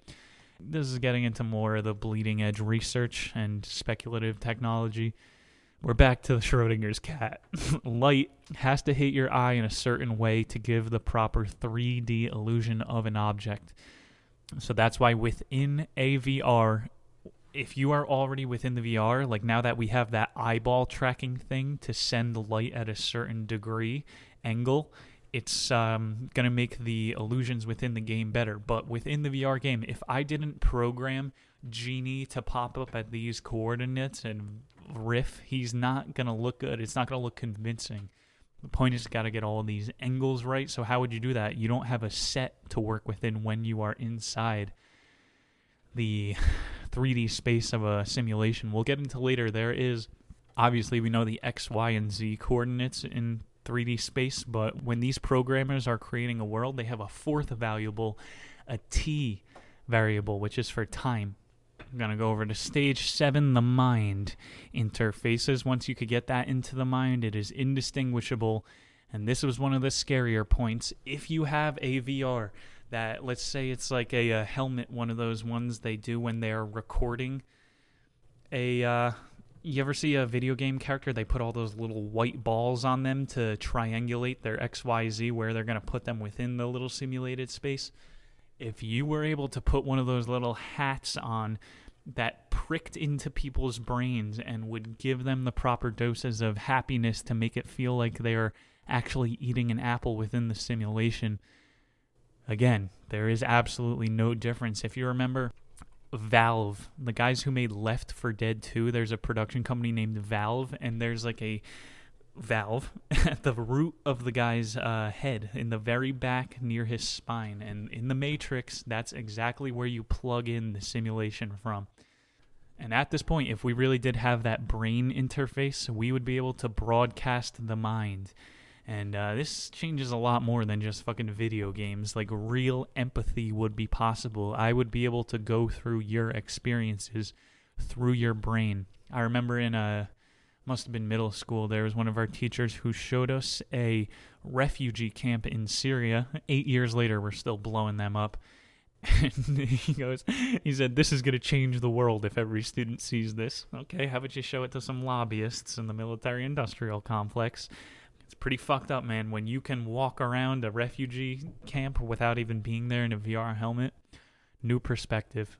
This is getting into more of the bleeding edge research and speculative technology. We're back to the Schrodinger's cat. Light has to hit your eye in a certain way to give the proper 3D illusion of an object. So that's why within AVR, if you are already within the VR, like now that we have that eyeball tracking thing to send light at a certain degree angle, it's um, going to make the illusions within the game better. But within the VR game, if I didn't program Genie to pop up at these coordinates and riff, he's not going to look good. It's not going to look convincing. The point is, got to get all these angles right. So, how would you do that? You don't have a set to work within when you are inside the 3D space of a simulation. We'll get into later. There is obviously, we know the X, Y, and Z coordinates in 3D space, but when these programmers are creating a world, they have a fourth variable, a T variable, which is for time. I'm going to go over to stage seven, the mind interfaces. Once you could get that into the mind, it is indistinguishable. And this was one of the scarier points. If you have a VR that, let's say it's like a, a helmet, one of those ones they do when they're recording a. Uh, you ever see a video game character? They put all those little white balls on them to triangulate their XYZ where they're going to put them within the little simulated space if you were able to put one of those little hats on that pricked into people's brains and would give them the proper doses of happiness to make it feel like they are actually eating an apple within the simulation. Again, there is absolutely no difference. If you remember Valve, the guys who made Left 4 Dead 2, there's a production company named Valve, and there's like a valve at the root of the guy's uh, head, in the very back near his spine. And in the Matrix, that's exactly where you plug in the simulation from. And at this point, if we really did have that brain interface, we would be able to broadcast the mind. And uh, this changes a lot more than just fucking video games. Like, real empathy would be possible. I would be able to go through your experiences through your brain. I remember in a must have been middle school. There was one of our teachers who showed us a refugee camp in Syria. Eight years later, we're still blowing them up. And he goes, he said, This is going to change the world if every student sees this. Okay, how about you show it to some lobbyists in the military industrial complex? It's pretty fucked up, man, when you can walk around a refugee camp without even being there in a VR helmet. New perspective.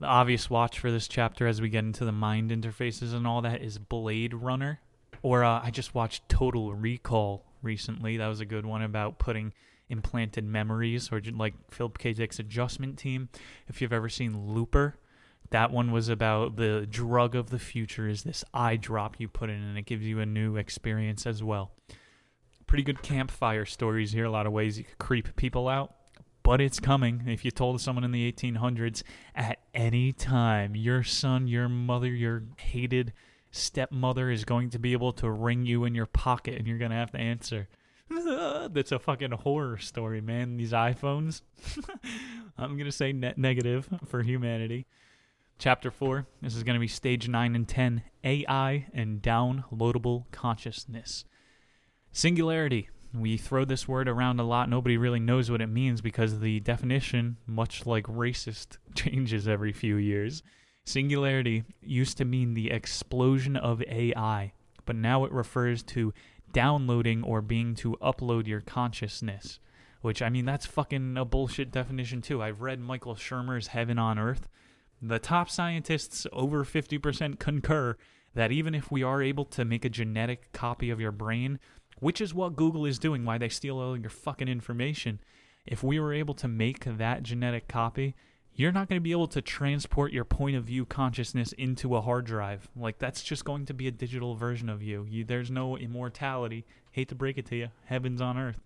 The obvious watch for this chapter as we get into the mind interfaces and all that is Blade Runner. Or uh, I just watched Total Recall recently. That was a good one about putting implanted memories, or like Philip K. Dick's Adjustment Team. If you've ever seen Looper, that one was about the drug of the future is this eye drop you put in, and it gives you a new experience as well. Pretty good campfire stories here. A lot of ways you could creep people out but it's coming. If you told someone in the 1800s at any time, your son, your mother, your hated stepmother is going to be able to ring you in your pocket and you're going to have to answer. That's a fucking horror story, man. These iPhones. I'm going to say net negative for humanity. Chapter 4. This is going to be stage 9 and 10 AI and downloadable consciousness. Singularity. We throw this word around a lot. Nobody really knows what it means because the definition, much like racist, changes every few years. Singularity used to mean the explosion of AI, but now it refers to downloading or being to upload your consciousness. Which, I mean, that's fucking a bullshit definition, too. I've read Michael Shermer's Heaven on Earth. The top scientists, over 50%, concur that even if we are able to make a genetic copy of your brain, which is what Google is doing, why they steal all your fucking information. If we were able to make that genetic copy, you're not going to be able to transport your point of view consciousness into a hard drive. Like, that's just going to be a digital version of you. you there's no immortality. Hate to break it to you. Heavens on earth.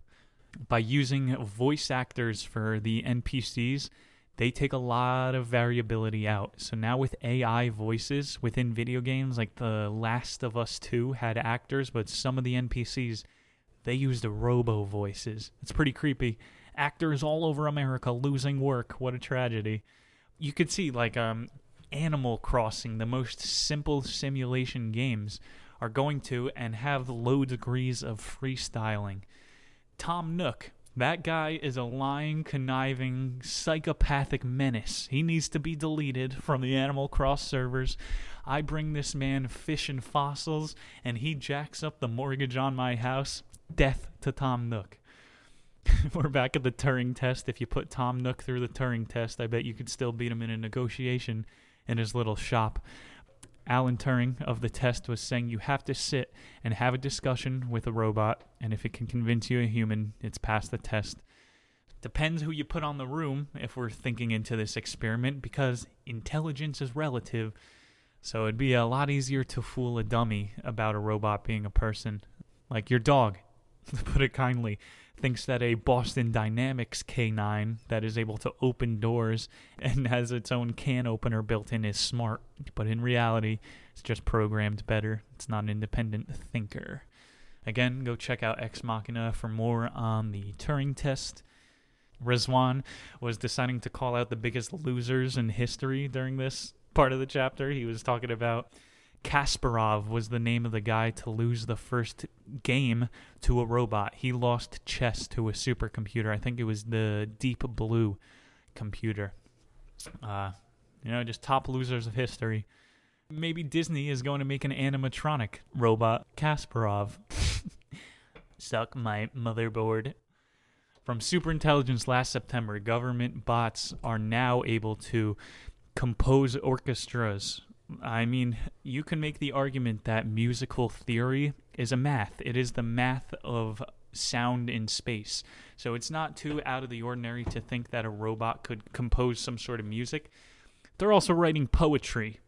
By using voice actors for the NPCs, they take a lot of variability out. So now with AI voices within video games, like The Last of Us 2 had actors, but some of the NPCs they used robo voices. It's pretty creepy. Actors all over America losing work. What a tragedy. You could see like um Animal Crossing, the most simple simulation games are going to and have low degrees of freestyling. Tom Nook, that guy is a lying, conniving, psychopathic menace. He needs to be deleted from the Animal Cross servers. I bring this man fish and fossils, and he jacks up the mortgage on my house. Death to Tom Nook. We're back at the Turing test. If you put Tom Nook through the Turing test, I bet you could still beat him in a negotiation in his little shop. Alan Turing of the test was saying you have to sit and have a discussion with a robot, and if it can convince you a human, it's passed the test. Depends who you put on the room if we're thinking into this experiment, because intelligence is relative. So it'd be a lot easier to fool a dummy about a robot being a person. Like your dog, to put it kindly thinks that a Boston Dynamics K9 that is able to open doors and has its own can opener built in is smart, but in reality, it's just programmed better. It's not an independent thinker. Again, go check out Ex Machina for more on the Turing test. Rizwan was deciding to call out the biggest losers in history during this part of the chapter. He was talking about Kasparov was the name of the guy to lose the first game to a robot. He lost chess to a supercomputer. I think it was the Deep Blue computer. Uh, you know, just top losers of history. Maybe Disney is going to make an animatronic robot, Kasparov. Suck my motherboard. From superintelligence last September, government bots are now able to compose orchestras I mean, you can make the argument that musical theory is a math. It is the math of sound in space. So it's not too out of the ordinary to think that a robot could compose some sort of music. They're also writing poetry.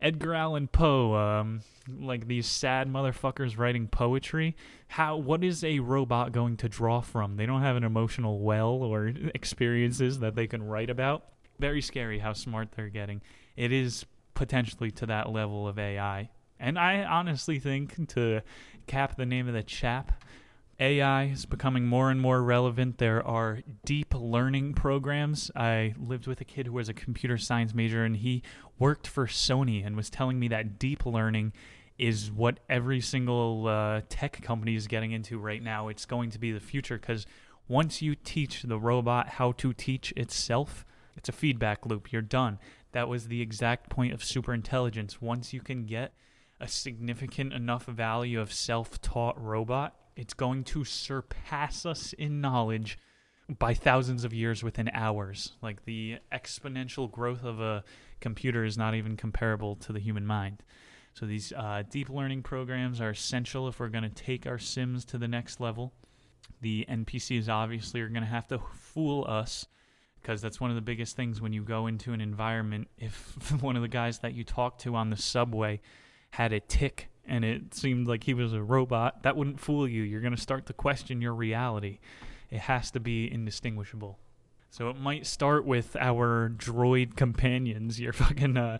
Edgar Allan Poe, um, like these sad motherfuckers writing poetry. How? What is a robot going to draw from? They don't have an emotional well or experiences that they can write about. Very scary how smart they're getting. It is potentially to that level of AI. And I honestly think, to cap the name of the chap, AI is becoming more and more relevant. There are deep learning programs. I lived with a kid who was a computer science major, and he worked for Sony and was telling me that deep learning is what every single uh, tech company is getting into right now. It's going to be the future because once you teach the robot how to teach itself, it's a feedback loop. You're done. That was the exact point of superintelligence. Once you can get a significant enough value of self taught robot, it's going to surpass us in knowledge by thousands of years within hours. Like the exponential growth of a computer is not even comparable to the human mind. So these uh, deep learning programs are essential if we're going to take our sims to the next level. The NPCs obviously are going to have to fool us because that's one of the biggest things when you go into an environment. If one of the guys that you talk to on the subway had a tick and it seemed like he was a robot, that wouldn't fool you. You're going to start to question your reality. It has to be indistinguishable. So it might start with our droid companions, your fucking uh,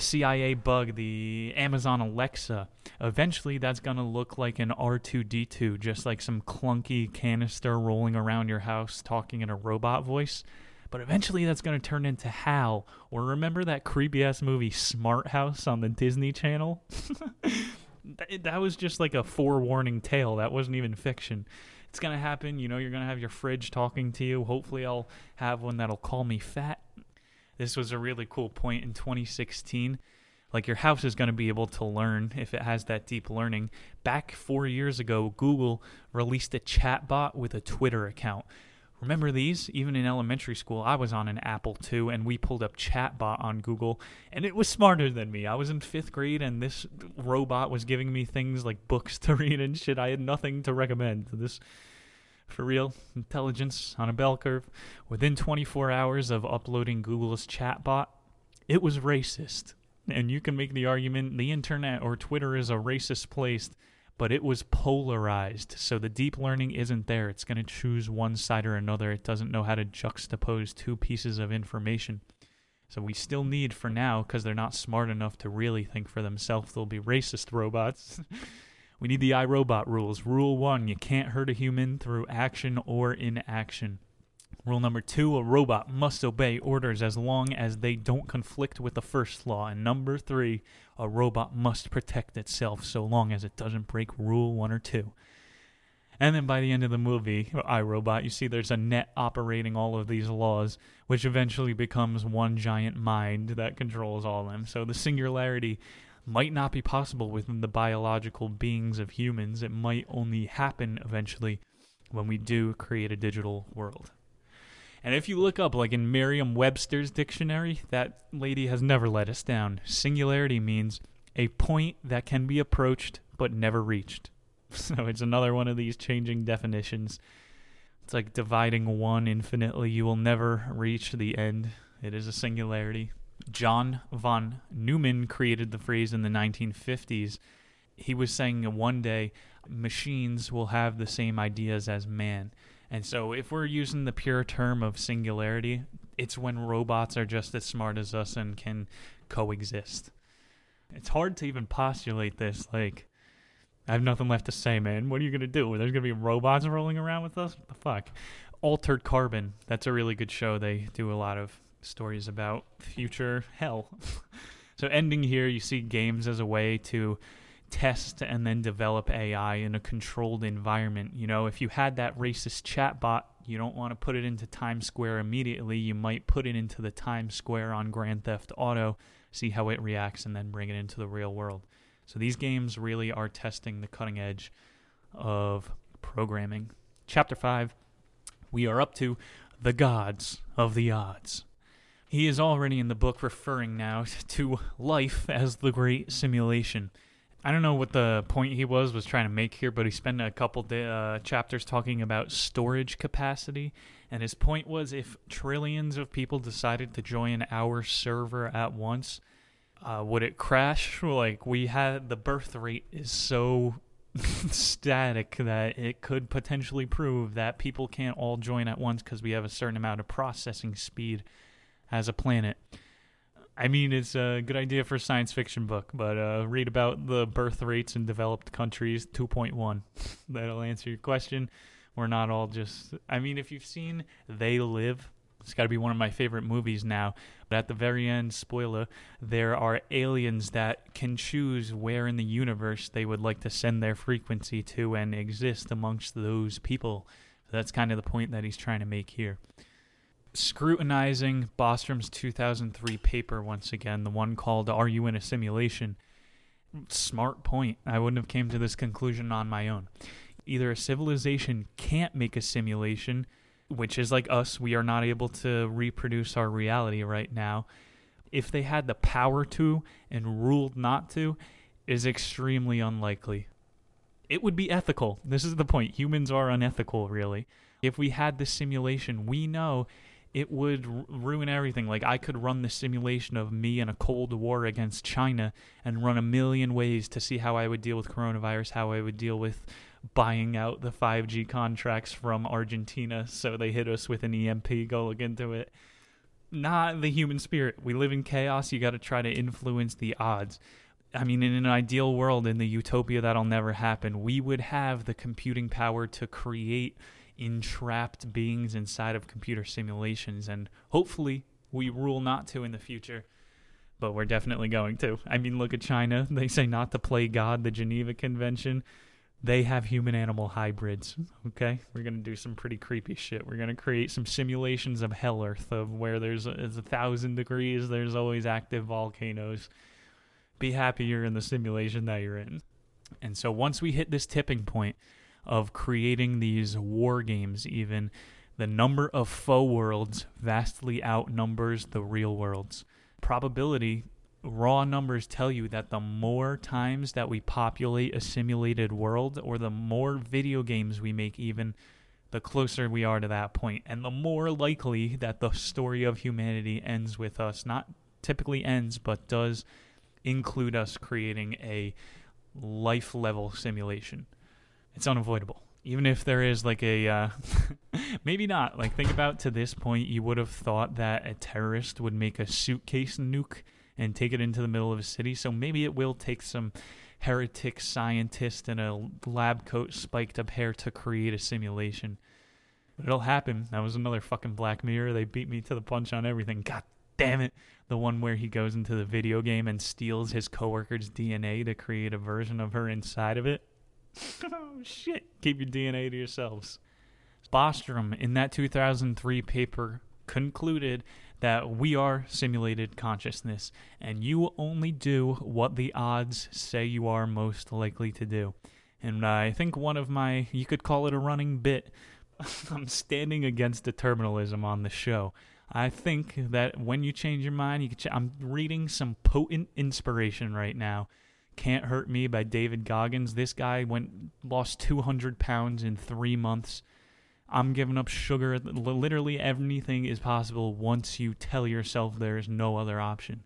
CIA bug, the Amazon Alexa. Eventually, that's going to look like an R2D2, just like some clunky canister rolling around your house talking in a robot voice. But eventually, that's going to turn into Hal. Or remember that creepy ass movie Smart House on the Disney Channel? that was just like a forewarning tale. That wasn't even fiction. It's going to happen. You know, you're going to have your fridge talking to you. Hopefully, I'll have one that'll call me fat. This was a really cool point in 2016. Like, your house is going to be able to learn if it has that deep learning. Back four years ago, Google released a chatbot with a Twitter account. Remember these? Even in elementary school, I was on an Apple II and we pulled up Chatbot on Google and it was smarter than me. I was in fifth grade and this robot was giving me things like books to read and shit. I had nothing to recommend. This, for real, intelligence on a bell curve. Within 24 hours of uploading Google's Chatbot, it was racist. And you can make the argument the internet or Twitter is a racist place but it was polarized. So the deep learning isn't there. It's going to choose one side or another. It doesn't know how to juxtapose two pieces of information. So we still need, for now, because they're not smart enough to really think for themselves, they'll be racist robots. we need the iRobot rules. Rule one you can't hurt a human through action or inaction. Rule number two a robot must obey orders as long as they don't conflict with the first law. And number three, a robot must protect itself so long as it doesn't break rule one or two. And then by the end of the movie, iRobot, you see there's a net operating all of these laws, which eventually becomes one giant mind that controls all of them. So the singularity might not be possible within the biological beings of humans. It might only happen eventually when we do create a digital world. And if you look up, like in Merriam Webster's dictionary, that lady has never let us down. Singularity means a point that can be approached but never reached. So it's another one of these changing definitions. It's like dividing one infinitely. You will never reach the end. It is a singularity. John von Neumann created the phrase in the 1950s. He was saying one day machines will have the same ideas as man. And so, if we're using the pure term of singularity, it's when robots are just as smart as us and can coexist. It's hard to even postulate this. Like, I have nothing left to say, man. What are you going to do? There's going to be robots rolling around with us? What the fuck? Altered Carbon. That's a really good show. They do a lot of stories about future hell. so, ending here, you see games as a way to test and then develop AI in a controlled environment. You know, if you had that racist chatbot, you don't want to put it into Times Square immediately. You might put it into the Times Square on Grand Theft Auto, see how it reacts, and then bring it into the real world. So these games really are testing the cutting edge of programming. Chapter 5, we are up to the gods of the odds. He is already in the book referring now to life as the great simulation. I don't know what the point he was was trying to make here, but he spent a couple de- uh, chapters talking about storage capacity, and his point was if trillions of people decided to join our server at once, uh, would it crash? Like we had the birth rate is so static that it could potentially prove that people can't all join at once because we have a certain amount of processing speed as a planet. I mean, it's a good idea for a science fiction book, but uh, read about the birth rates in developed countries 2.1. That'll answer your question. We're not all just. I mean, if you've seen They Live, it's got to be one of my favorite movies now. But at the very end, spoiler, there are aliens that can choose where in the universe they would like to send their frequency to and exist amongst those people. So that's kind of the point that he's trying to make here scrutinizing Bostrom's 2003 paper once again, the one called "Are You in a Simulation?" Smart point. I wouldn't have came to this conclusion on my own. Either a civilization can't make a simulation, which is like us, we are not able to reproduce our reality right now. If they had the power to and ruled not to, is extremely unlikely. it would be ethical. This is the point. Humans are unethical, really. If we had this simulation, we know it would r- ruin everything. Like, I could run the simulation of me in a Cold War against China and run a million ways to see how I would deal with coronavirus, how I would deal with buying out the 5G contracts from Argentina so they hit us with an EMP, go look into it. Not the human spirit. We live in chaos. You got to try to influence the odds. I mean, in an ideal world, in the utopia that'll never happen, we would have the computing power to create entrapped beings inside of computer simulations, and hopefully we rule not to in the future. But we're definitely going to. I mean, look at China. They say not to play God, the Geneva Convention. They have human animal hybrids. Okay? We're going to do some pretty creepy shit. We're going to create some simulations of Hell Earth, of where there's a, a thousand degrees, there's always active volcanoes be happy you're in the simulation that you're in. And so once we hit this tipping point of creating these war games, even the number of faux worlds vastly outnumbers the real worlds. Probability, raw numbers tell you that the more times that we populate a simulated world, or the more video games we make, even the closer we are to that point, and the more likely that the story of humanity ends with us. Not typically ends, but does include us creating a life level simulation. It's unavoidable. Even if there is like a, uh, maybe not. Like, think about to this point, you would have thought that a terrorist would make a suitcase nuke and take it into the middle of a city. So maybe it will take some heretic scientist in a lab coat, spiked up hair to create a simulation. But it'll happen. That was another fucking Black Mirror. They beat me to the punch on everything. God damn it. The one where he goes into the video game and steals his coworker's DNA to create a version of her inside of it. oh, shit. Keep your DNA to yourselves. Bostrom, in that 2003 paper, concluded that we are simulated consciousness, and you only do what the odds say you are most likely to do. And I think one of my, you could call it a running bit, I'm standing against determinism on the show. I think that when you change your mind, you. Ch- I'm reading some potent inspiration right now. Can't Hurt Me by David Goggins. This guy went lost 200 pounds in three months. I'm giving up sugar. Literally anything is possible once you tell yourself there is no other option.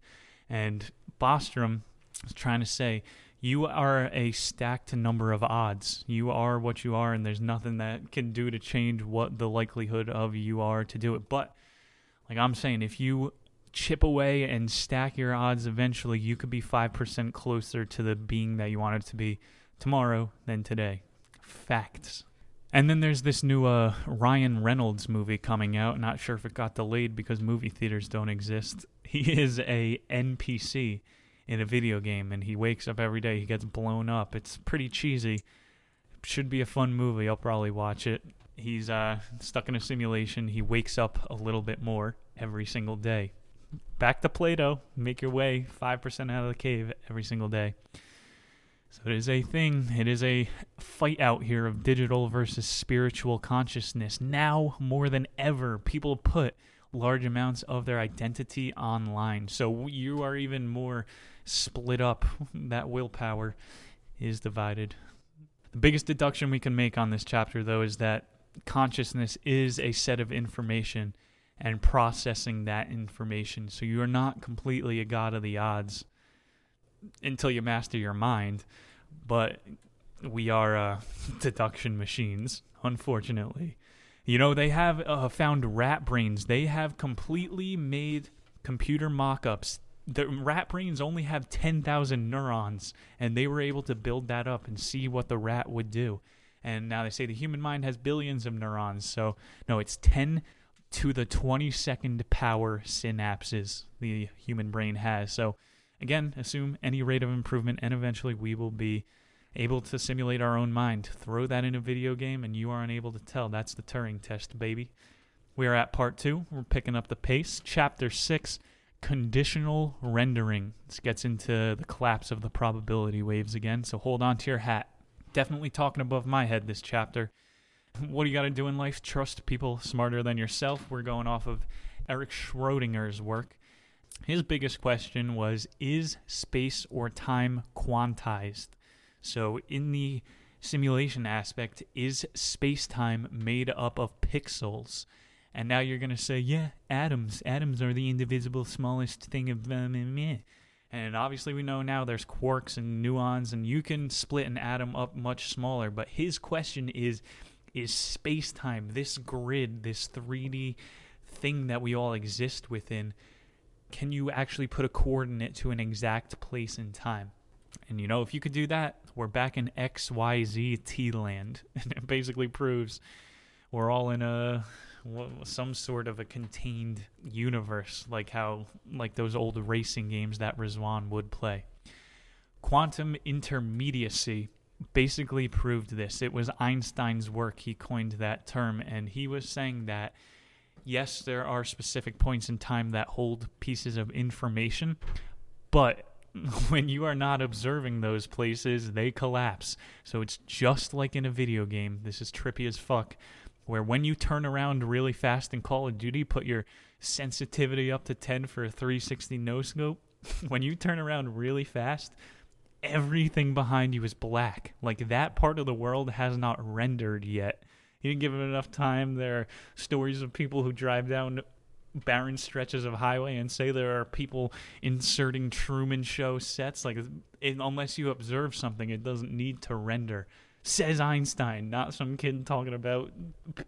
And Bostrom is trying to say you are a stacked number of odds. You are what you are, and there's nothing that can do to change what the likelihood of you are to do it. But like I'm saying, if you chip away and stack your odds, eventually you could be 5% closer to the being that you wanted to be tomorrow than today. Facts. And then there's this new uh, Ryan Reynolds movie coming out. Not sure if it got delayed because movie theaters don't exist. He is a NPC in a video game, and he wakes up every day. He gets blown up. It's pretty cheesy. Should be a fun movie. I'll probably watch it. He's uh, stuck in a simulation. He wakes up a little bit more every single day. Back to Plato. Make your way 5% out of the cave every single day. So it is a thing. It is a fight out here of digital versus spiritual consciousness. Now more than ever, people put large amounts of their identity online. So you are even more split up. That willpower is divided. The biggest deduction we can make on this chapter, though, is that consciousness is a set of information and processing that information. So you are not completely a god of the odds until you master your mind, but we are uh, deduction machines, unfortunately. You know, they have uh, found rat brains. They have completely made computer mock ups. The rat brains only have 10,000 neurons, and they were able to build that up and see what the rat would do. And now they say the human mind has billions of neurons. So, no, it's 10 to the 22nd power synapses the human brain has. So, again, assume any rate of improvement, and eventually we will be able to simulate our own mind. Throw that in a video game, and you are unable to tell. That's the Turing test, baby. We are at part two. We're picking up the pace. Chapter six conditional rendering. This gets into the collapse of the probability waves again, so hold on to your hat definitely talking above my head this chapter. What do you got to do in life? Trust people smarter than yourself. We're going off of Erich Schrodinger's work. His biggest question was Is space or time quantized? So, in the simulation aspect is space time made up of pixels? And now you're going to say, yeah, atoms. Atoms are the indivisible smallest thing of them. And obviously, we know now there's quarks and muons, and you can split an atom up much smaller. But his question is is space time, this grid, this 3D thing that we all exist within, can you actually put a coordinate to an exact place in time? And you know, if you could do that, we're back in XYZ T land. And it basically proves we're all in a some sort of a contained universe like how like those old racing games that Rizwan would play. Quantum intermediacy basically proved this. It was Einstein's work. He coined that term and he was saying that yes, there are specific points in time that hold pieces of information, but when you are not observing those places, they collapse. So it's just like in a video game. This is trippy as fuck. Where when you turn around really fast in Call of Duty, put your sensitivity up to 10 for a 360 no scope. when you turn around really fast, everything behind you is black. Like that part of the world has not rendered yet. You didn't give it enough time. There are stories of people who drive down barren stretches of highway and say there are people inserting Truman Show sets. Like, it, unless you observe something, it doesn't need to render. Says Einstein, not some kid talking about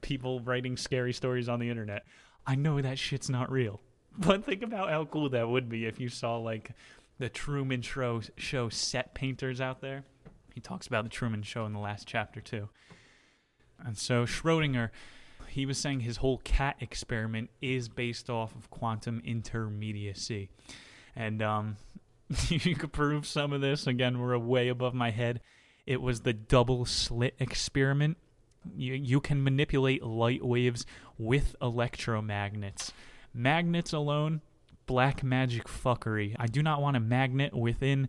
people writing scary stories on the internet. I know that shit's not real. But think about how cool that would be if you saw, like, the Truman Show, show set painters out there. He talks about the Truman Show in the last chapter, too. And so Schrodinger he was saying his whole cat experiment is based off of quantum intermediacy. And um, you could prove some of this. Again, we're way above my head. It was the double slit experiment. You, you can manipulate light waves with electromagnets. Magnets alone, black magic fuckery. I do not want a magnet within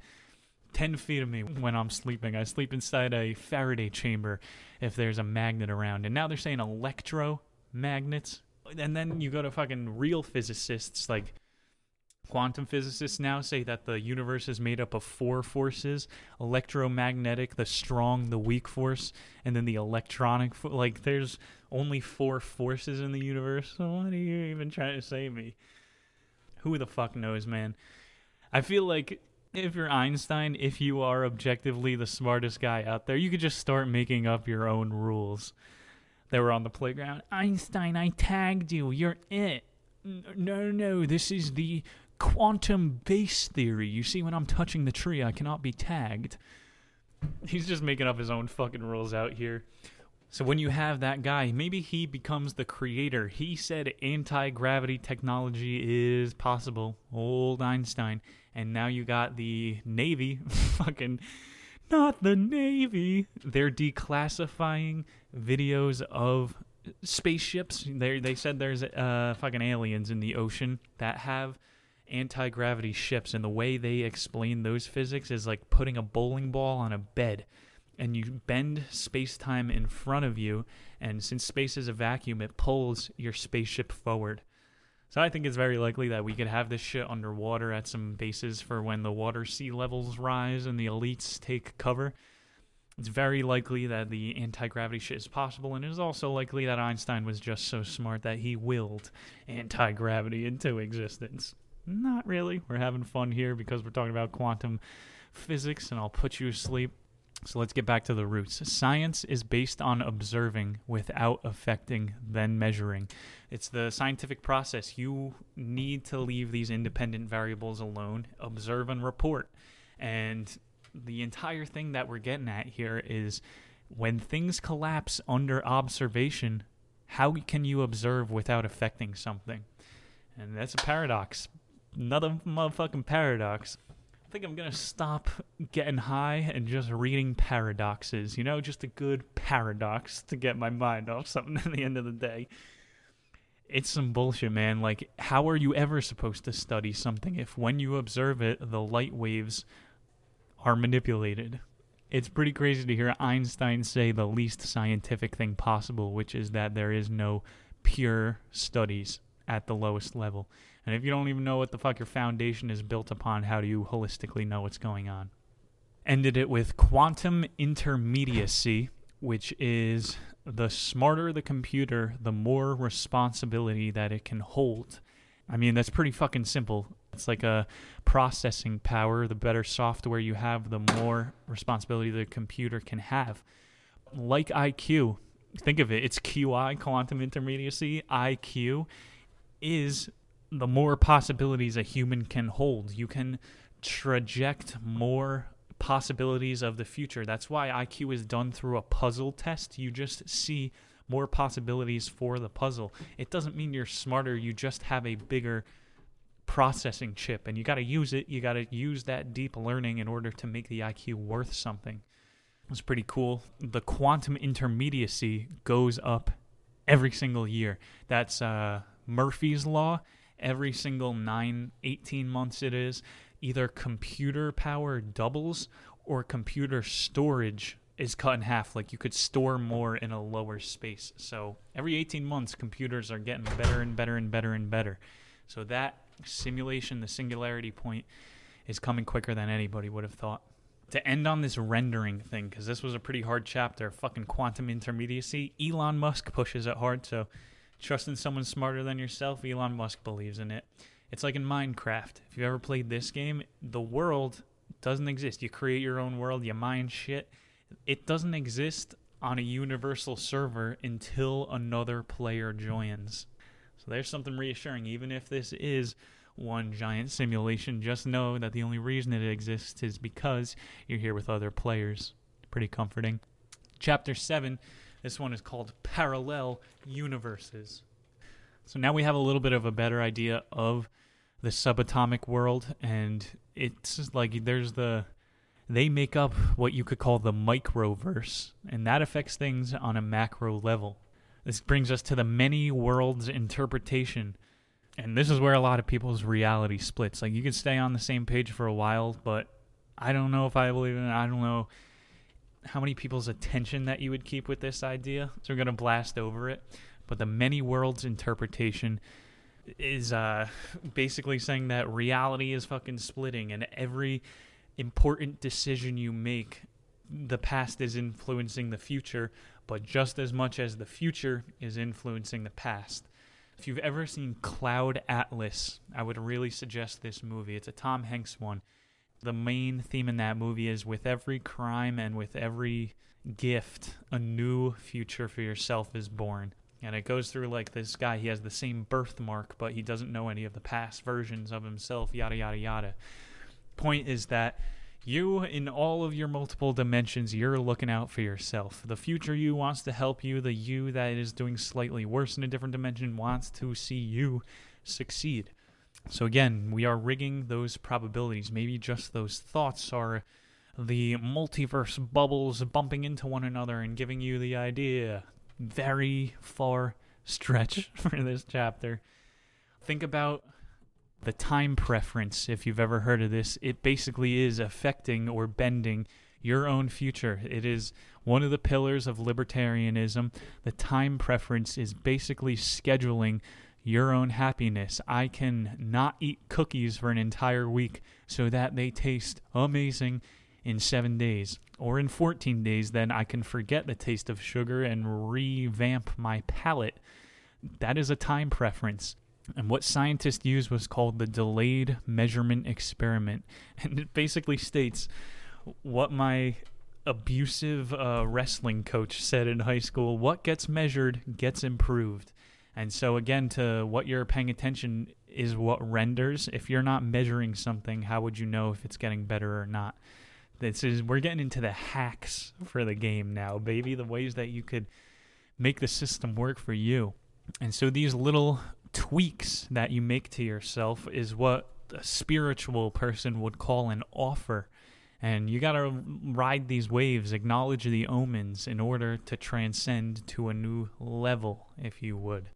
10 feet of me when I'm sleeping. I sleep inside a Faraday chamber if there's a magnet around. And now they're saying electromagnets. And then you go to fucking real physicists like quantum physicists now say that the universe is made up of four forces electromagnetic the strong the weak force and then the electronic fo- like there's only four forces in the universe so what are you even trying to say me who the fuck knows man i feel like if you're Einstein, if you are objectively the smartest guy out there, you could just start making up your own rules. They were on the playground. Einstein, I tagged you. You're it. No, no, this is the quantum base theory. You see, when I'm touching the tree, I cannot be tagged. He's just making up his own fucking rules out here. So when you have that guy, maybe he becomes the creator. He said anti gravity technology is possible. Old Einstein. And now you got the Navy, fucking, not the Navy. They're declassifying videos of spaceships. They they said there's uh fucking aliens in the ocean that have anti gravity ships, and the way they explain those physics is like putting a bowling ball on a bed and you bend space time in front of you, and since space is a vacuum, it pulls your spaceship forward. So I think it's very likely that we could have this shit underwater at some bases for when the water sea levels rise and the elites take cover. It's very likely that the anti gravity shit is possible, and it is also likely that Einstein was just so smart that he willed anti gravity into existence. Not really. We're having fun here because we're talking about quantum physics, and I'll put you to sleep. So let's get back to the roots. Science is based on observing without affecting, then measuring. It's the scientific process. You need to leave these independent variables alone, observe and report. And the entire thing that we're getting at here is when things collapse under observation, how can you observe without affecting something? And that's a paradox. Another motherfucking paradox. I think I'm gonna stop getting high and just reading paradoxes. You know, just a good paradox to get my mind off something at the end of the day. It's some bullshit, man. Like, how are you ever supposed to study something if when you observe it, the light waves are manipulated? It's pretty crazy to hear Einstein say the least scientific thing possible, which is that there is no pure studies at the lowest level. And if you don't even know what the fuck your foundation is built upon, how do you holistically know what's going on? ended it with quantum intermediacy, which is the smarter the computer, the more responsibility that it can hold. I mean, that's pretty fucking simple. It's like a processing power. The better software you have, the more responsibility the computer can have. Like IQ, think of it, it's QI, quantum intermediacy. IQ is the more possibilities a human can hold. You can traject more possibilities of the future. That's why IQ is done through a puzzle test. You just see more possibilities for the puzzle. It doesn't mean you're smarter, you just have a bigger processing chip and you got to use it. You got to use that deep learning in order to make the IQ worth something. It's pretty cool. The quantum intermediacy goes up every single year. That's uh, Murphy's Law. Every single 9, 18 months it is, either computer power doubles or computer storage is cut in half. Like you could store more in a lower space. So every 18 months, computers are getting better and better and better and better. So that simulation, the singularity point, is coming quicker than anybody would have thought. To end on this rendering thing, because this was a pretty hard chapter, fucking quantum intermediacy, Elon Musk pushes it hard. So trusting someone smarter than yourself, Elon Musk believes in it. It's like in Minecraft. If you've ever played this game, the world doesn't exist. You create your own world, you mine shit. It doesn't exist on a universal server until another player joins. So there's something reassuring. Even if this is one giant simulation, just know that the only reason it exists is because you're here with other players. Pretty comforting. Chapter 7, this one is called Parallel Universes. So now we have a little bit of a better idea of the subatomic world, and it's like there's the. They make up what you could call the microverse, and that affects things on a macro level. This brings us to the many worlds interpretation. And this is where a lot of people's reality splits. Like you can stay on the same page for a while, but I don't know if I believe in it. I don't know how many people's attention that you would keep with this idea. So we're going to blast over it. But the many worlds interpretation is uh, basically saying that reality is fucking splitting and every important decision you make the past is influencing the future, but just as much as the future is influencing the past. If you've ever seen Cloud Atlas, I would really suggest this movie. It's a Tom Hanks one. The main theme in that movie is with every crime and with every gift, a new future for yourself is born. And it goes through like this guy, he has the same birthmark, but he doesn't know any of the past versions of himself, yada, yada, yada. Point is that you, in all of your multiple dimensions, you're looking out for yourself. The future you wants to help you. The you that is doing slightly worse in a different dimension wants to see you succeed. So, again, we are rigging those probabilities. Maybe just those thoughts are the multiverse bubbles bumping into one another and giving you the idea. Very far stretch for this chapter. Think about the time preference, if you've ever heard of this, it basically is affecting or bending your own future. It is one of the pillars of libertarianism. The time preference is basically scheduling your own happiness. I can not eat cookies for an entire week so that they taste amazing in seven days. Or in 14 days, then I can forget the taste of sugar and revamp my palate. That is a time preference. And what scientists used was called the delayed measurement experiment. And it basically states what my abusive uh, wrestling coach said in high school what gets measured gets improved. And so, again, to what you're paying attention is what renders. If you're not measuring something, how would you know if it's getting better or not? This is we're getting into the hacks for the game now, baby. The ways that you could make the system work for you. And so these little tweaks that you make to yourself is what a spiritual person would call an offer. And you got to ride these waves, acknowledge the omens in order to transcend to a new level, if you would.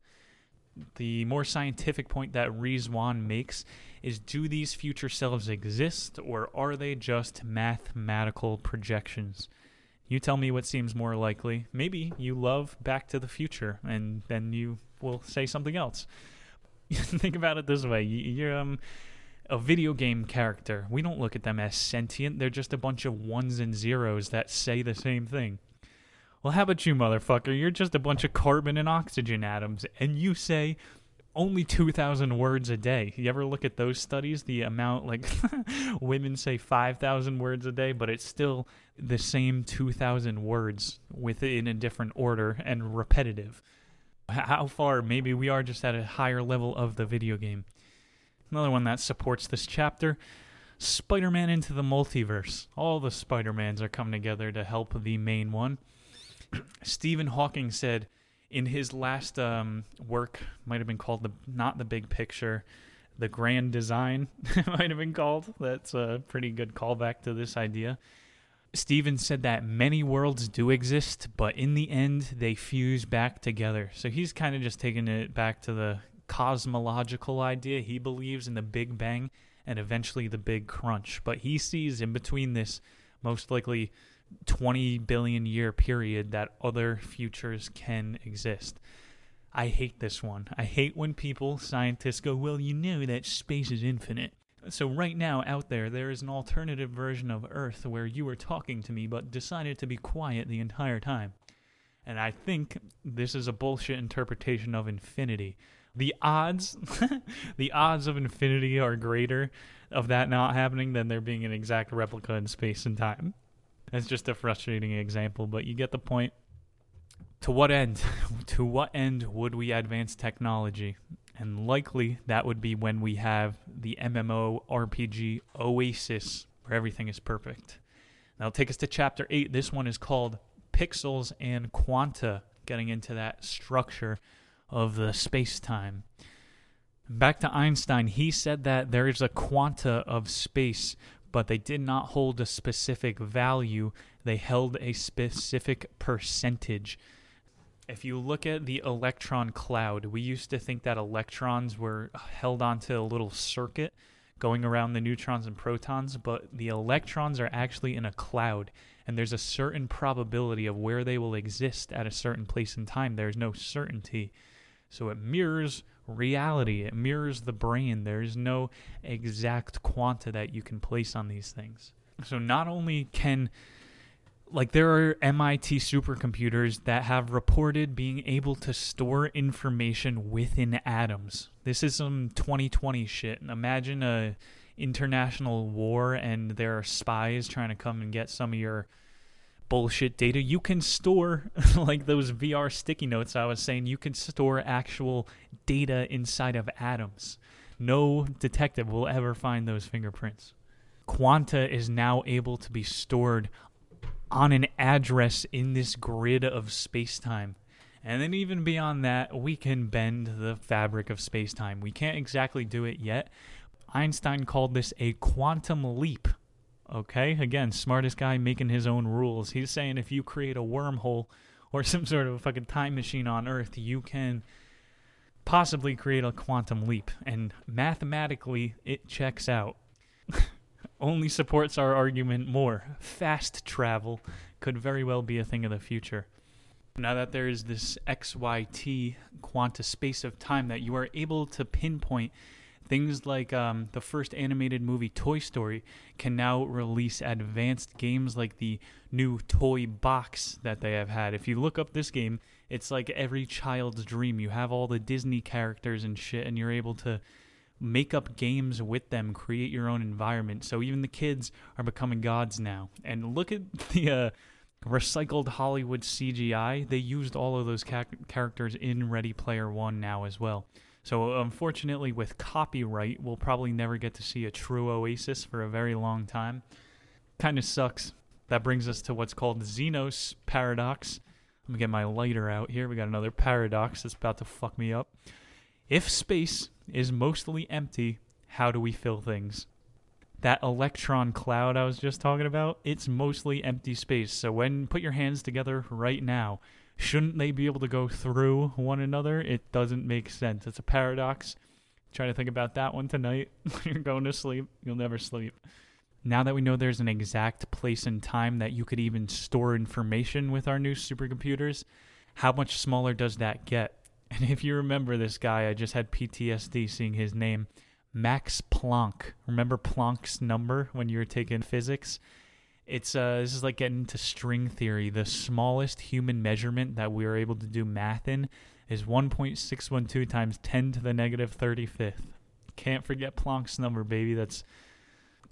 The more scientific point that Rizwan makes is do these future selves exist or are they just mathematical projections? You tell me what seems more likely. Maybe you love Back to the Future, and then you will say something else. Think about it this way: you, um, a video game character, we don't look at them as sentient. They're just a bunch of ones and zeros that say the same thing. Well, how about you, motherfucker? You're just a bunch of carbon and oxygen atoms, and you say only 2,000 words a day. You ever look at those studies? The amount, like, women say 5,000 words a day, but it's still the same 2,000 words within a different order and repetitive. How far? Maybe we are just at a higher level of the video game. Another one that supports this chapter Spider Man into the multiverse. All the Spider Mans are coming together to help the main one. Stephen Hawking said in his last um, work, might have been called the not the big picture, the grand design might have been called. That's a pretty good callback to this idea. Stephen said that many worlds do exist, but in the end, they fuse back together. So he's kind of just taking it back to the cosmological idea. He believes in the Big Bang and eventually the Big Crunch, but he sees in between this most likely 20 billion year period that other futures can exist. I hate this one. I hate when people, scientists, go, Well, you know that space is infinite. So, right now, out there, there is an alternative version of Earth where you were talking to me but decided to be quiet the entire time. And I think this is a bullshit interpretation of infinity. The odds, the odds of infinity are greater of that not happening than there being an exact replica in space and time. That's just a frustrating example, but you get the point. To what end? to what end would we advance technology? And likely that would be when we have the MMO RPG Oasis, where everything is perfect. Now, take us to chapter 8. This one is called Pixels and Quanta, getting into that structure of the space time. Back to Einstein, he said that there is a quanta of space but they did not hold a specific value, they held a specific percentage. If you look at the electron cloud, we used to think that electrons were held onto a little circuit going around the neutrons and protons, but the electrons are actually in a cloud, and there's a certain probability of where they will exist at a certain place in time. There's no certainty. So it mirrors reality, it mirrors the brain. There's no exact quanta that you can place on these things. So not only can like there are MIT supercomputers that have reported being able to store information within atoms. This is some 2020 shit. Imagine a international war and there are spies trying to come and get some of your bullshit data. You can store, like those VR sticky notes I was saying, you can store actual data inside of atoms. No detective will ever find those fingerprints. Quanta is now able to be stored on an address in this grid of space time. And then, even beyond that, we can bend the fabric of space time. We can't exactly do it yet. Einstein called this a quantum leap Okay, again, smartest guy making his own rules. He's saying if you create a wormhole or some sort of a fucking time machine on Earth, you can possibly create a quantum leap. And mathematically, it checks out. Only supports our argument more. Fast travel could very well be a thing of the future. Now that there is this XYT quanta space of time that you are able to pinpoint Things like um, the first animated movie Toy Story can now release advanced games like the new Toy Box that they have had. If you look up this game, it's like every child's dream. You have all the Disney characters and shit, and you're able to make up games with them, create your own environment. So even the kids are becoming gods now. And look at the. Uh, recycled Hollywood CGI, they used all of those ca- characters in Ready Player One now as well. So, unfortunately, with copyright, we'll probably never get to see a true Oasis for a very long time. Kind of sucks. That brings us to what's called Zeno's paradox. Let me get my lighter out here. We got another paradox that's about to fuck me up. If space is mostly empty, how do we fill things? That electron cloud I was just talking about, it's mostly empty space. So when put your hands together right now, Shouldn't they be able to go through one another? It doesn't make sense. It's a paradox. Try to think about that one tonight. You're going to sleep. You'll never sleep. Now that we know there's an exact place and time that you could even store information with our new supercomputers, how much smaller does that get? And if you remember this guy, I just had PTSD seeing his name, Max Planck. Remember Planck's number when you were taking physics? It's uh, this is like getting into string theory. The smallest human measurement that we are able to do math in is 1.612 times 10 to the negative 35th. Can't forget Planck's number, baby. That's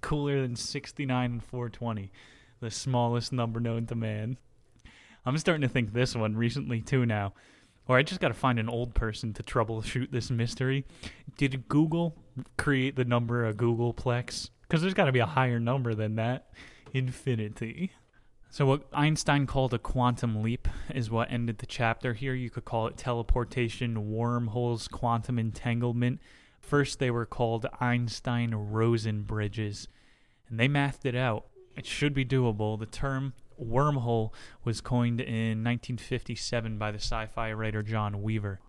cooler than 69 and 420, the smallest number known to man. I'm starting to think this one recently too now. Or I just got to find an old person to troubleshoot this mystery. Did Google create the number a googolplex? Because there's got to be a higher number than that. Infinity. So, what Einstein called a quantum leap is what ended the chapter here. You could call it teleportation, wormholes, quantum entanglement. First, they were called Einstein Rosen bridges, and they mathed it out. It should be doable. The term wormhole was coined in 1957 by the sci fi writer John Wheeler.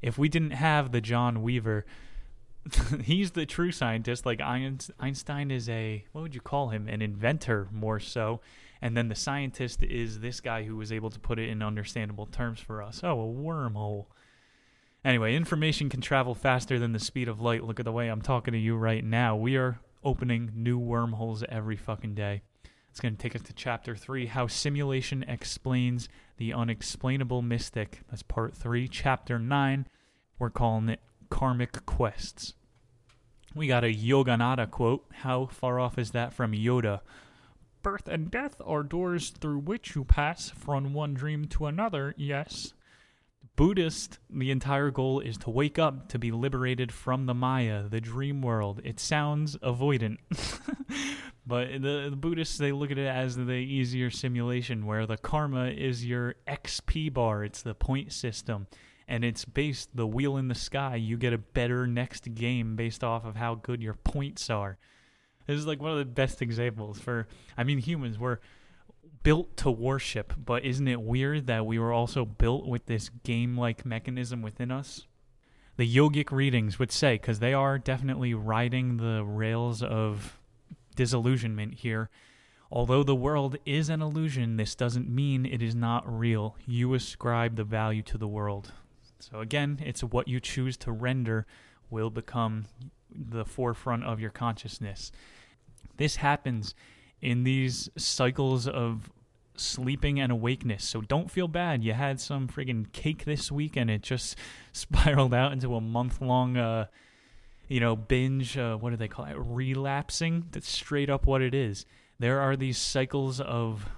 If we didn't have the John Wheeler, he's the true scientist. Like Einstein is a, what would you call him? An inventor, more so. And then the scientist is this guy who was able to put it in understandable terms for us. Oh, a wormhole. Anyway, information can travel faster than the speed of light. Look at the way I'm talking to you right now. We are opening new wormholes every fucking day. It's going to take us to chapter 3 How Simulation Explains the Unexplainable Mystic. That's part 3. Chapter 9, we're calling it Karmic Quests. We got a Yogananda quote. How far off is that from Yoda? Birth and death are doors through which you pass from one dream to another, yes. Buddhist, the entire goal is to wake up to be liberated from the Maya, the dream world. It sounds avoidant. but the, the, Buddhists, they look at it as the easier simulation where the karma is your XP bar, it's the point system. And it's based the wheel in the sky. You get a better next game based off of how good your points are. This is like one of the best examples for, I mean, humans. We're built to worship, but isn't it weird that we were also built with this game like mechanism within us? The yogic readings would say, because they are definitely riding the rails of disillusionment here. Although the world is an illusion, this doesn't mean it is not real. You ascribe the value to the world. So again, it's what you choose to render will become the forefront of your consciousness. This happens in these cycles of sleeping and awakeness. So don't feel bad. You had some friggin' cake this week and it just spiraled out into a month long, uh, you know, binge. Uh, what do they call it? Relapsing. That's straight up what it is. There are these cycles of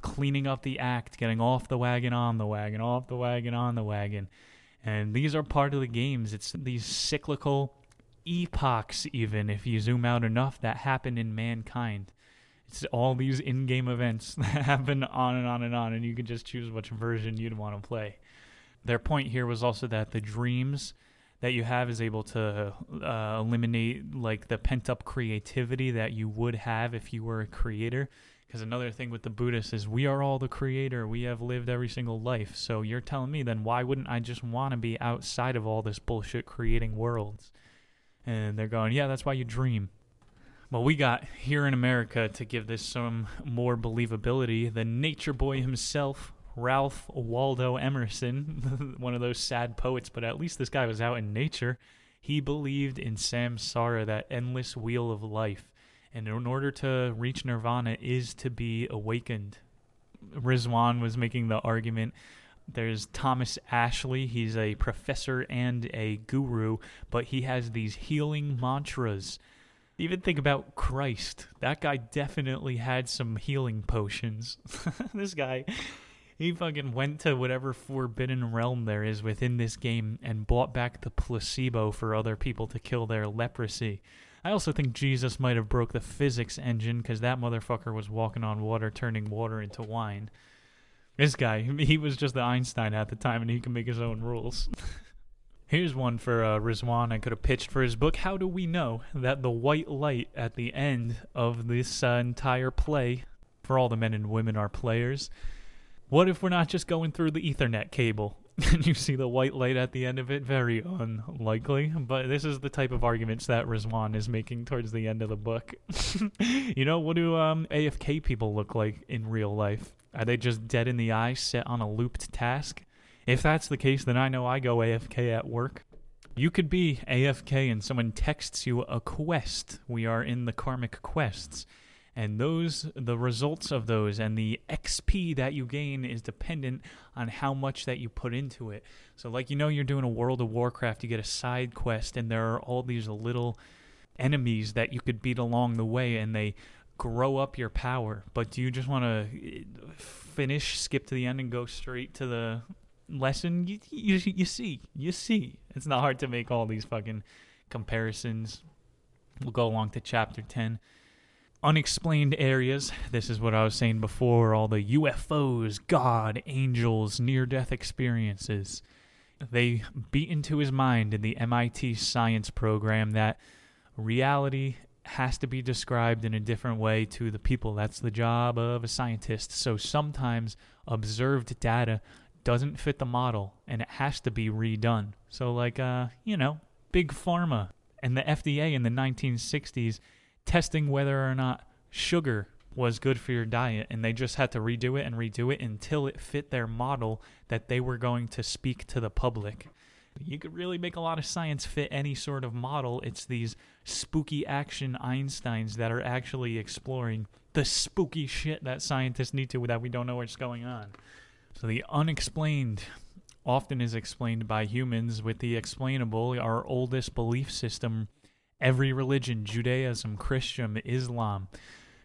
cleaning up the act, getting off the wagon, on the wagon, off the wagon, on the wagon. And these are part of the games. It's these cyclical epochs, even if you zoom out enough, that happen in mankind. It's all these in game events that happen on and on and on, and you can just choose which version you'd want to play. Their point here was also that the dreams that you have is able to uh, eliminate like the pent up creativity that you would have if you were a creator. Because another thing with the Buddhists is we are all the creator. We have lived every single life. So you're telling me then why wouldn't I just want to be outside of all this bullshit creating worlds? And they're going, yeah, that's why you dream. Well, we got here in America to give this some more believability. The nature boy himself, Ralph Waldo Emerson, one of those sad poets, but at least this guy was out in nature. He believed in samsara, that endless wheel of life. And in order to reach nirvana is to be awakened. Rizwan was making the argument there's Thomas Ashley. He's a professor and a guru, but he has these healing mantras. Even think about Christ. That guy definitely had some healing potions. this guy, he fucking went to whatever forbidden realm there is within this game and bought back the placebo for other people to kill their leprosy. I also think Jesus might have broke the physics engine because that motherfucker was walking on water, turning water into wine. This guy, he was just the Einstein at the time, and he can make his own rules. Here's one for uh, Rizwan I could have pitched for his book. How do we know that the white light at the end of this uh, entire play, for all the men and women are players, what if we're not just going through the Ethernet cable? and you see the white light at the end of it? Very unlikely. But this is the type of arguments that Rizwan is making towards the end of the book. you know, what do um, AFK people look like in real life? Are they just dead in the eye, set on a looped task? If that's the case, then I know I go AFK at work. You could be AFK and someone texts you a quest. We are in the karmic quests. And those the results of those and the XP that you gain is dependent on how much that you put into it. So like you know you're doing a World of Warcraft, you get a side quest and there are all these little enemies that you could beat along the way and they grow up your power. But do you just want to eh, finish, skip to the end and go straight to the lesson, you, you you see, you see, it's not hard to make all these fucking comparisons. We'll go along to chapter ten. Unexplained areas. This is what I was saying before. All the UFOs, God, angels, near-death experiences. They beat into his mind in the MIT science program that reality has to be described in a different way to the people. That's the job of a scientist. So sometimes observed data doesn't fit the model and it has to be redone. So, like, uh, you know, big pharma and the FDA in the 1960s testing whether or not sugar was good for your diet, and they just had to redo it and redo it until it fit their model that they were going to speak to the public. You could really make a lot of science fit any sort of model. It's these spooky action Einsteins that are actually exploring the spooky shit that scientists need to that we don't know what's going on. So the unexplained often is explained by humans with the explainable, our oldest belief system. Every religion, Judaism, Christian, Islam,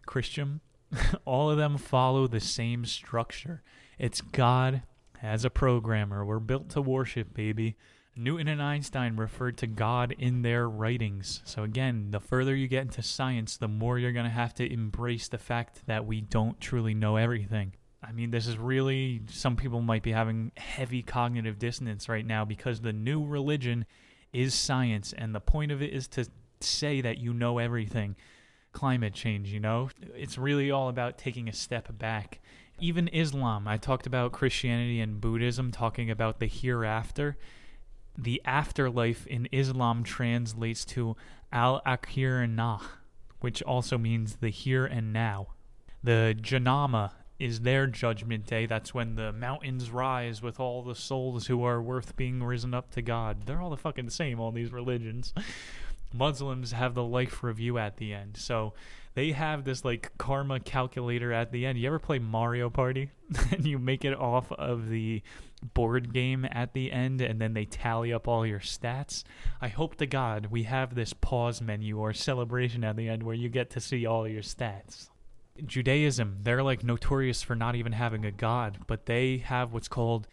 Christian, all of them follow the same structure. It's God as a programmer. We're built to worship, baby. Newton and Einstein referred to God in their writings. So, again, the further you get into science, the more you're going to have to embrace the fact that we don't truly know everything. I mean, this is really, some people might be having heavy cognitive dissonance right now because the new religion is science, and the point of it is to say that you know everything. Climate change, you know? It's really all about taking a step back. Even Islam, I talked about Christianity and Buddhism, talking about the hereafter. The afterlife in Islam translates to al akhirah, which also means the here and now. The Janama is their judgment day. That's when the mountains rise with all the souls who are worth being risen up to God. They're all the fucking same, all these religions. Muslims have the life review at the end. So they have this like karma calculator at the end. You ever play Mario Party? and you make it off of the board game at the end and then they tally up all your stats. I hope to God we have this pause menu or celebration at the end where you get to see all your stats. Judaism, they're like notorious for not even having a god, but they have what's called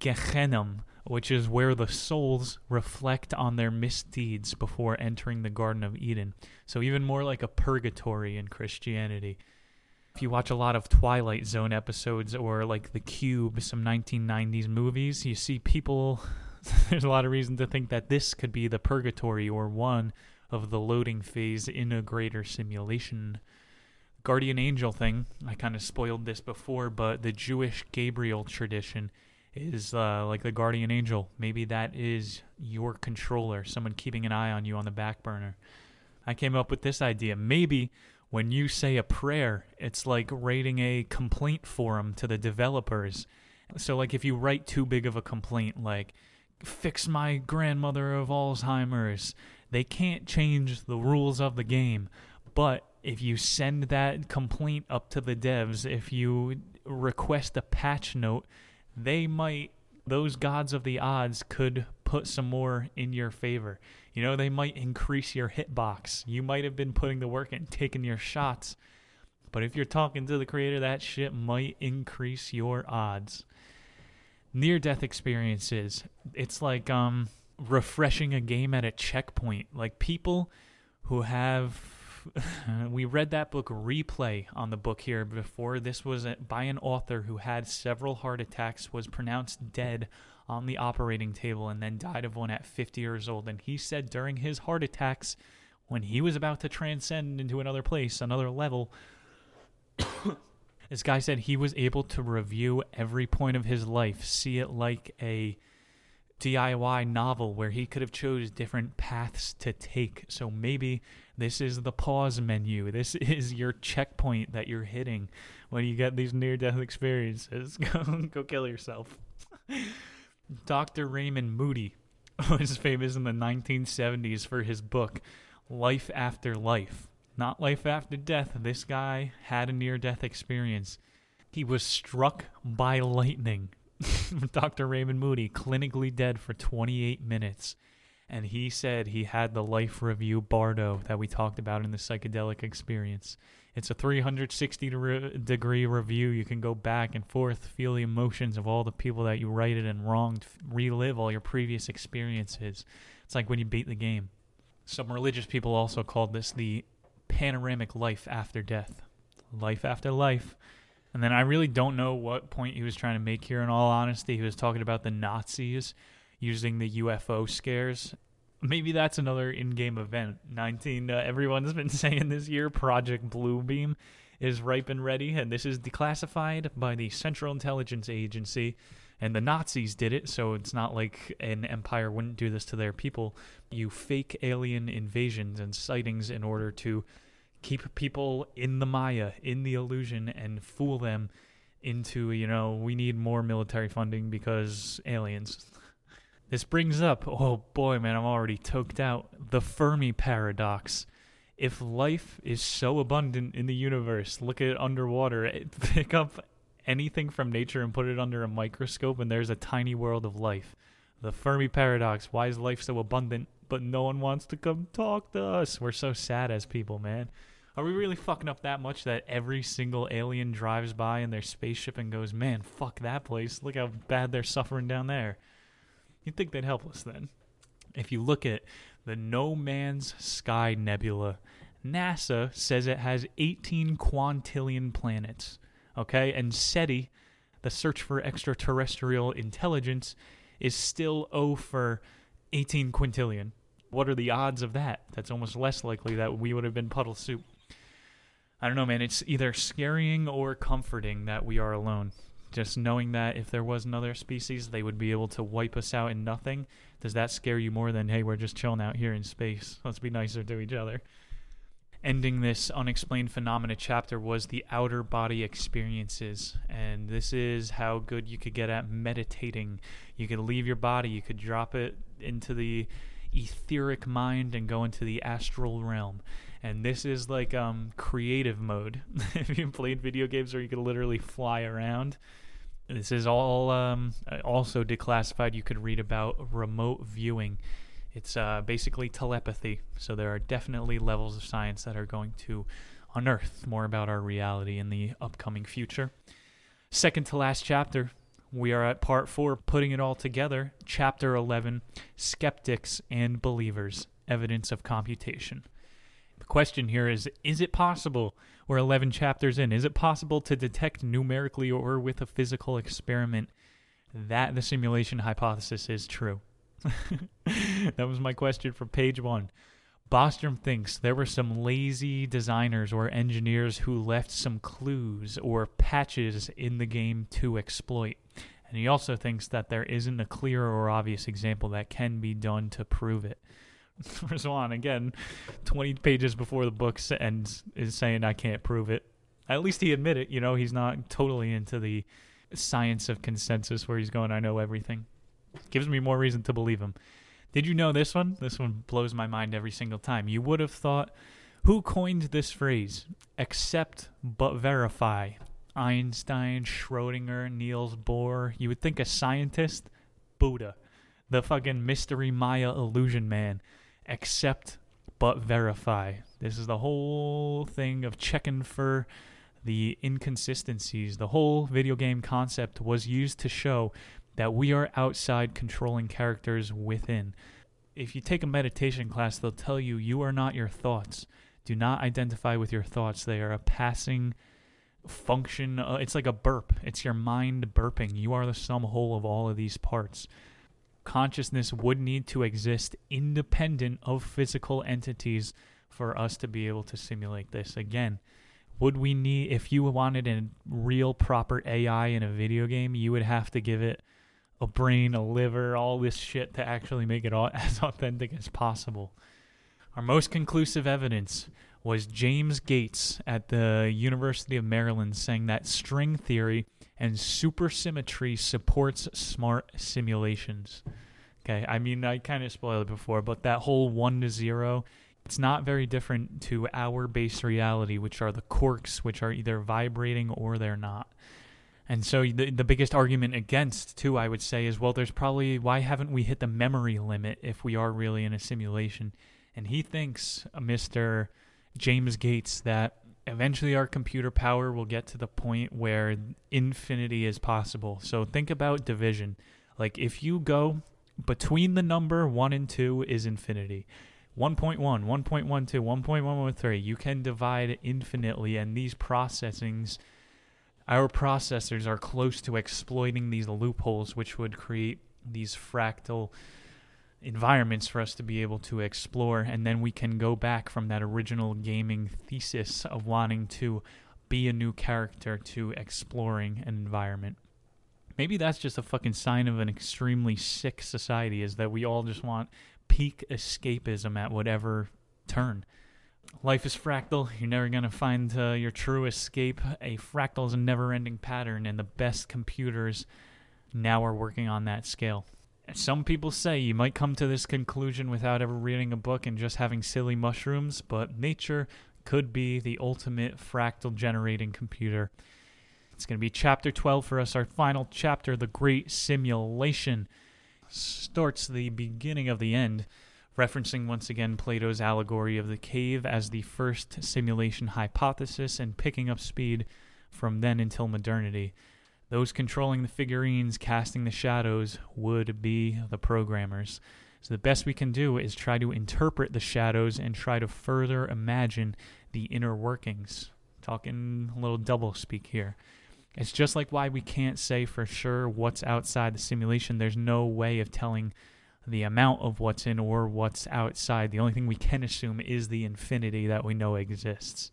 Gehinnom, which is where the souls reflect on their misdeeds before entering the Garden of Eden. So even more like a purgatory in Christianity. If you watch a lot of Twilight Zone episodes or like The Cube, some 1990s movies, you see people there's a lot of reason to think that this could be the purgatory or one of the loading phase in a greater simulation guardian angel thing. I kind of spoiled this before, but the Jewish Gabriel tradition is uh, like the guardian angel. Maybe that is your controller, someone keeping an eye on you on the back burner. I came up with this idea. Maybe when you say a prayer, it's like writing a complaint form to the developers. So, like, if you write too big of a complaint, like, fix my grandmother of Alzheimer's, they can't change the rules of the game. But if you send that complaint up to the devs, if you request a patch note, they might those gods of the odds could put some more in your favor. You know, they might increase your hitbox. You might have been putting the work in, taking your shots. But if you're talking to the creator, that shit might increase your odds. Near death experiences. It's like um refreshing a game at a checkpoint. Like people who have we read that book replay on the book here before. This was by an author who had several heart attacks was pronounced dead on the operating table and then died of one at 50 years old. And he said during his heart attacks when he was about to transcend into another place another level this guy said he was able to review every point of his life see it like a DIY novel where he could have chose different paths to take. So maybe this is the pause menu. This is your checkpoint that you're hitting when you get these near death experiences. go, go kill yourself. Dr. Raymond Moody. was famous in the 1970s for his book, Life After Life. Not life after death. This guy had a near death experience. He was struck by lightning. Dr. Raymond Moody, clinically dead for 28 minutes and he said he had the life review Bardo that we talked about in the psychedelic experience. It's a 360 degree review. You can go back and forth, feel the emotions of all the people that you righted and wronged, relive all your previous experiences. It's like when you beat the game. Some religious people also called this the panoramic life after death. Life after life. And then I really don't know what point he was trying to make here, in all honesty. He was talking about the Nazis using the UFO scares. Maybe that's another in-game event. 19 uh, everyone's been saying this year Project Bluebeam is ripe and ready and this is declassified by the Central Intelligence Agency and the Nazis did it, so it's not like an empire wouldn't do this to their people. You fake alien invasions and sightings in order to keep people in the Maya, in the illusion and fool them into, you know, we need more military funding because aliens. This brings up, oh boy, man, I'm already toked out. The Fermi paradox. If life is so abundant in the universe, look at it underwater, eh, pick up anything from nature and put it under a microscope, and there's a tiny world of life. The Fermi paradox. Why is life so abundant, but no one wants to come talk to us? We're so sad as people, man. Are we really fucking up that much that every single alien drives by in their spaceship and goes, man, fuck that place. Look how bad they're suffering down there. You'd think they'd help us then. If you look at the No Man's Sky Nebula, NASA says it has 18 quintillion planets. Okay, and SETI, the search for extraterrestrial intelligence, is still O for 18 quintillion. What are the odds of that? That's almost less likely that we would have been puddle soup. I don't know, man. It's either scaring or comforting that we are alone. Just knowing that if there was another species, they would be able to wipe us out in nothing. Does that scare you more than, hey, we're just chilling out here in space? Let's be nicer to each other. Ending this unexplained phenomena chapter was the outer body experiences. And this is how good you could get at meditating. You could leave your body, you could drop it into the etheric mind and go into the astral realm. And this is like um, creative mode. if you played video games where you could literally fly around, this is all um, also declassified. You could read about remote viewing. It's uh, basically telepathy. So there are definitely levels of science that are going to unearth more about our reality in the upcoming future. Second to last chapter, we are at part four, putting it all together. Chapter 11 Skeptics and Believers Evidence of Computation. The question here is Is it possible, we're 11 chapters in, is it possible to detect numerically or with a physical experiment that the simulation hypothesis is true? that was my question for page one. Bostrom thinks there were some lazy designers or engineers who left some clues or patches in the game to exploit. And he also thinks that there isn't a clear or obvious example that can be done to prove it. Rizwan, again, 20 pages before the book ends, is saying, I can't prove it. At least he admitted, you know, he's not totally into the science of consensus where he's going, I know everything. Gives me more reason to believe him. Did you know this one? This one blows my mind every single time. You would have thought, who coined this phrase? Accept but verify. Einstein, Schrodinger, Niels Bohr. You would think a scientist? Buddha. The fucking mystery Maya illusion man accept but verify. This is the whole thing of checking for the inconsistencies. The whole video game concept was used to show that we are outside controlling characters within. If you take a meditation class, they'll tell you you are not your thoughts. Do not identify with your thoughts. They are a passing function. Uh, it's like a burp. It's your mind burping. You are the sum whole of all of these parts consciousness would need to exist independent of physical entities for us to be able to simulate this. Again, would we need, if you wanted a real proper AI in a video game, you would have to give it a brain, a liver, all this shit to actually make it all, as authentic as possible. Our most conclusive evidence was James Gates at the University of Maryland saying that string theory and supersymmetry supports smart simulations. Okay, I mean, I kind of spoiled it before, but that whole one to zero, it's not very different to our base reality, which are the quarks, which are either vibrating or they're not. And so the the biggest argument against too, I would say, is well, there's probably why haven't we hit the memory limit if we are really in a simulation? And he thinks, uh, Mister James Gates, that eventually our computer power will get to the point where infinity is possible. So think about division. Like if you go between the number 1 and 2 is infinity. 1.1, 1.12, 1.113, you can divide infinitely and these processings our processors are close to exploiting these loopholes which would create these fractal environments for us to be able to explore and then we can go back from that original gaming thesis of wanting to be a new character to exploring an environment. Maybe that's just a fucking sign of an extremely sick society is that we all just want peak escapism at whatever turn. Life is fractal. You're never going to find uh, your true escape. A fractal is a never ending pattern and the best computers now are working on that scale some people say you might come to this conclusion without ever reading a book and just having silly mushrooms, but nature could be the ultimate fractal generating computer. It's going to be chapter 12 for us, our final chapter, The Great Simulation. Starts the beginning of the end, referencing once again Plato's allegory of the cave as the first simulation hypothesis and picking up speed from then until modernity. Those controlling the figurines, casting the shadows, would be the programmers. So the best we can do is try to interpret the shadows and try to further imagine the inner workings. Talking a little double speak here. It's just like why we can't say for sure what's outside the simulation. There's no way of telling the amount of what's in or what's outside. The only thing we can assume is the infinity that we know exists.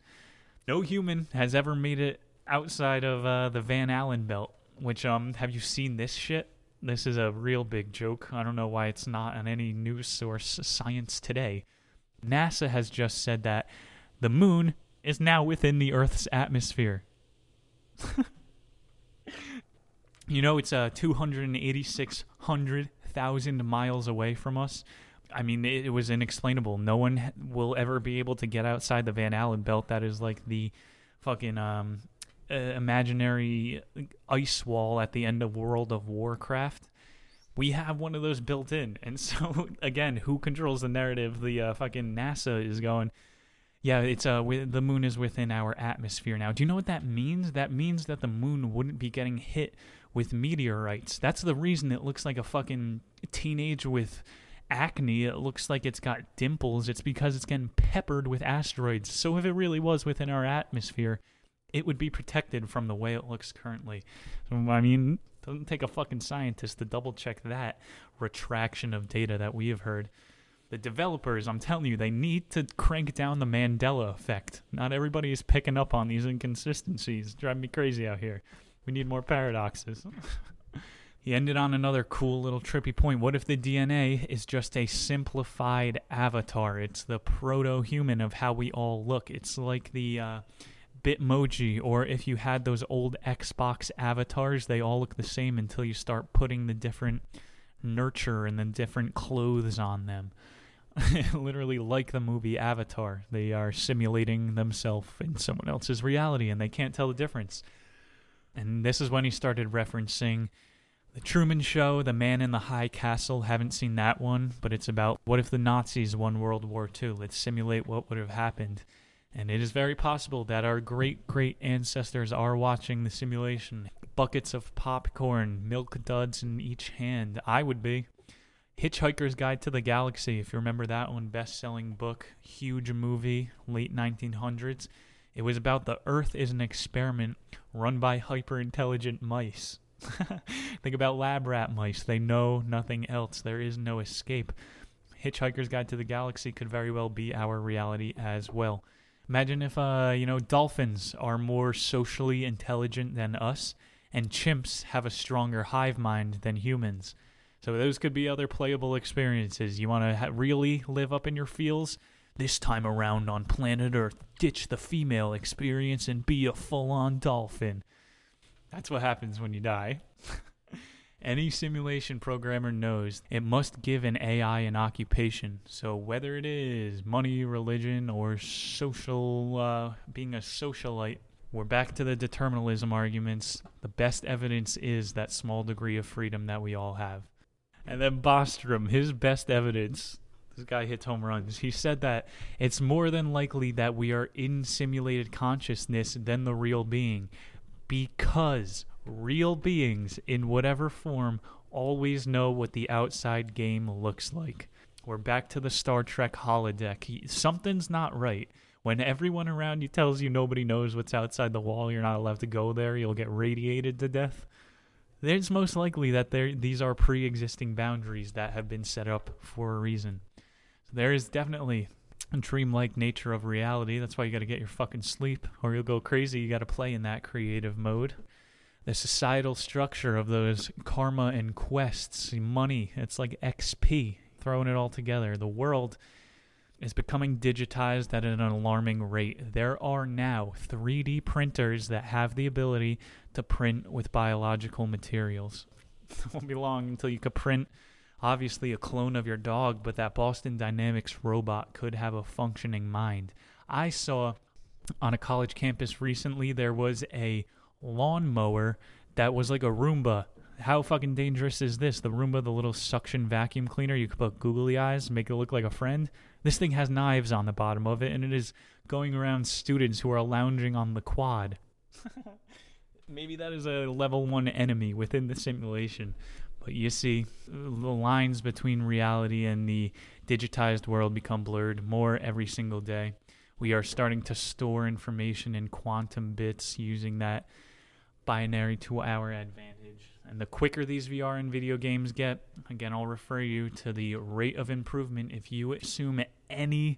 No human has ever made it outside of uh, the Van Allen belt. Which um, have you seen this shit? This is a real big joke. I don't know why it's not on any news source. Science Today. NASA has just said that the moon is now within the Earth's atmosphere. you know, it's uh, 286,000 miles away from us. I mean, it, it was inexplainable. No one will ever be able to get outside the Van Allen belt. That is like the fucking um, uh, imaginary ice wall at the end of World of Warcraft. We have one of those built in, and so again, who controls the narrative? The uh, fucking NASA is going. Yeah, it's uh, the moon is within our atmosphere now. Do you know what that means? That means that the moon wouldn't be getting hit with meteorites. That's the reason it looks like a fucking teenage with acne. It looks like it's got dimples. It's because it's getting peppered with asteroids. So if it really was within our atmosphere, it would be protected from the way it looks currently. So, I mean, doesn't take a fucking scientist to double check that retraction of data that we have heard. The developers, I'm telling you, they need to crank down the Mandela effect. Not everybody is picking up on these inconsistencies. Drive me crazy out here. We need more paradoxes. he ended on another cool little trippy point. What if the DNA is just a simplified avatar? It's the proto human of how we all look. It's like the. Uh, Bitmoji, or if you had those old Xbox avatars, they all look the same until you start putting the different nurture and the different clothes on them. Literally, like the movie Avatar, they are simulating themselves in someone else's reality and they can't tell the difference. And this is when he started referencing The Truman Show, The Man in the High Castle. Haven't seen that one, but it's about what if the Nazis won World War II? Let's simulate what would have happened. And it is very possible that our great great ancestors are watching the simulation. Buckets of popcorn, milk duds in each hand. I would be. Hitchhiker's Guide to the Galaxy, if you remember that one, best selling book, huge movie, late 1900s. It was about the Earth is an experiment run by hyper intelligent mice. Think about lab rat mice. They know nothing else. There is no escape. Hitchhiker's Guide to the Galaxy could very well be our reality as well. Imagine if, uh, you know, dolphins are more socially intelligent than us, and chimps have a stronger hive mind than humans. So those could be other playable experiences. You want to ha- really live up in your feels? This time around on planet Earth, ditch the female experience and be a full on dolphin. That's what happens when you die. Any simulation programmer knows it must give an AI an occupation. So whether it is money, religion, or social, uh, being a socialite, we're back to the determinism arguments. The best evidence is that small degree of freedom that we all have. And then Bostrom, his best evidence. This guy hits home runs. He said that it's more than likely that we are in simulated consciousness than the real being because real beings in whatever form always know what the outside game looks like. We're back to the Star Trek holodeck. Something's not right. When everyone around you tells you nobody knows what's outside the wall, you're not allowed to go there, you'll get radiated to death it's most likely that there these are pre-existing boundaries that have been set up for a reason. So there is definitely a dreamlike nature of reality. That's why you got to get your fucking sleep, or you'll go crazy. You got to play in that creative mode. The societal structure of those karma and quests, money, it's like XP, throwing it all together. The world is becoming digitized at an alarming rate. There are now 3D printers that have the ability to print with biological materials. it won't be long until you could print, obviously, a clone of your dog, but that Boston Dynamics robot could have a functioning mind. I saw on a college campus recently there was a lawnmower that was like a Roomba how fucking dangerous is this? The Roomba, the little suction vacuum cleaner, you could put googly eyes, make it look like a friend. This thing has knives on the bottom of it, and it is going around students who are lounging on the quad. Maybe that is a level one enemy within the simulation. But you see, the lines between reality and the digitized world become blurred more every single day. We are starting to store information in quantum bits using that binary to our advantage. And the quicker these VR and video games get, again, I'll refer you to the rate of improvement. If you assume any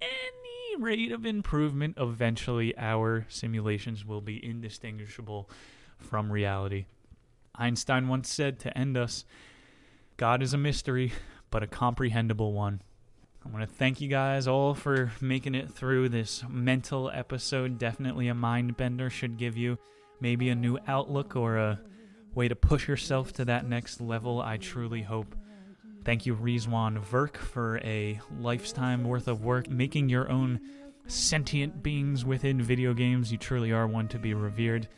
any rate of improvement, eventually our simulations will be indistinguishable from reality. Einstein once said to end us, God is a mystery, but a comprehensible one. I want to thank you guys all for making it through this mental episode. Definitely a mind bender should give you maybe a new outlook or a way to push yourself to that next level, I truly hope. Thank you, Rizwan Virk, for a lifetime worth of work making your own sentient beings within video games. You truly are one to be revered.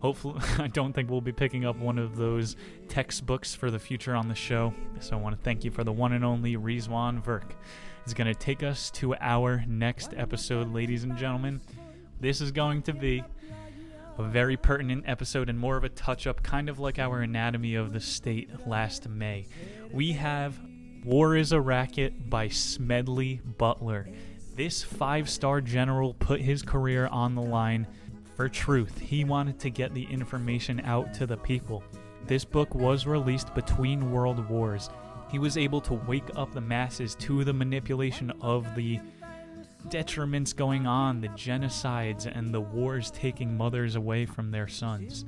Hopefully, I don't think we'll be picking up one of those textbooks for the future on the show. So I want to thank you for the one and only Rizwan Virk. It's going to take us to our next episode, ladies and gentlemen. This is going to be a very pertinent episode and more of a touch up, kind of like our Anatomy of the State last May. We have War is a Racket by Smedley Butler. This five star general put his career on the line for truth. He wanted to get the information out to the people. This book was released between world wars. He was able to wake up the masses to the manipulation of the detriments going on, the genocides and the wars taking mothers away from their sons.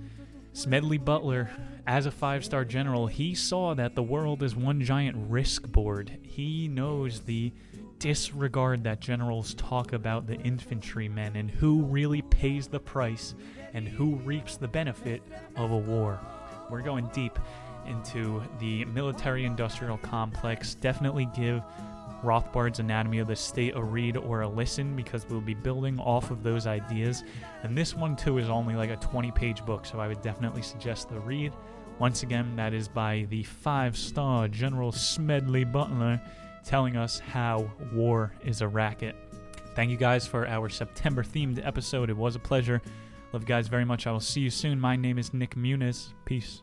Smedley Butler, as a five star general, he saw that the world is one giant risk board. He knows the disregard that generals talk about the infantrymen and who really pays the price and who reaps the benefit of a war. We're going deep into the military industrial complex. Definitely give Rothbard's Anatomy of the State a read or a listen because we'll be building off of those ideas. And this one, too, is only like a 20 page book, so I would definitely suggest the read. Once again, that is by the five star General Smedley Butler telling us how war is a racket. Thank you guys for our September themed episode. It was a pleasure. Love you guys very much. I will see you soon. My name is Nick Muniz. Peace.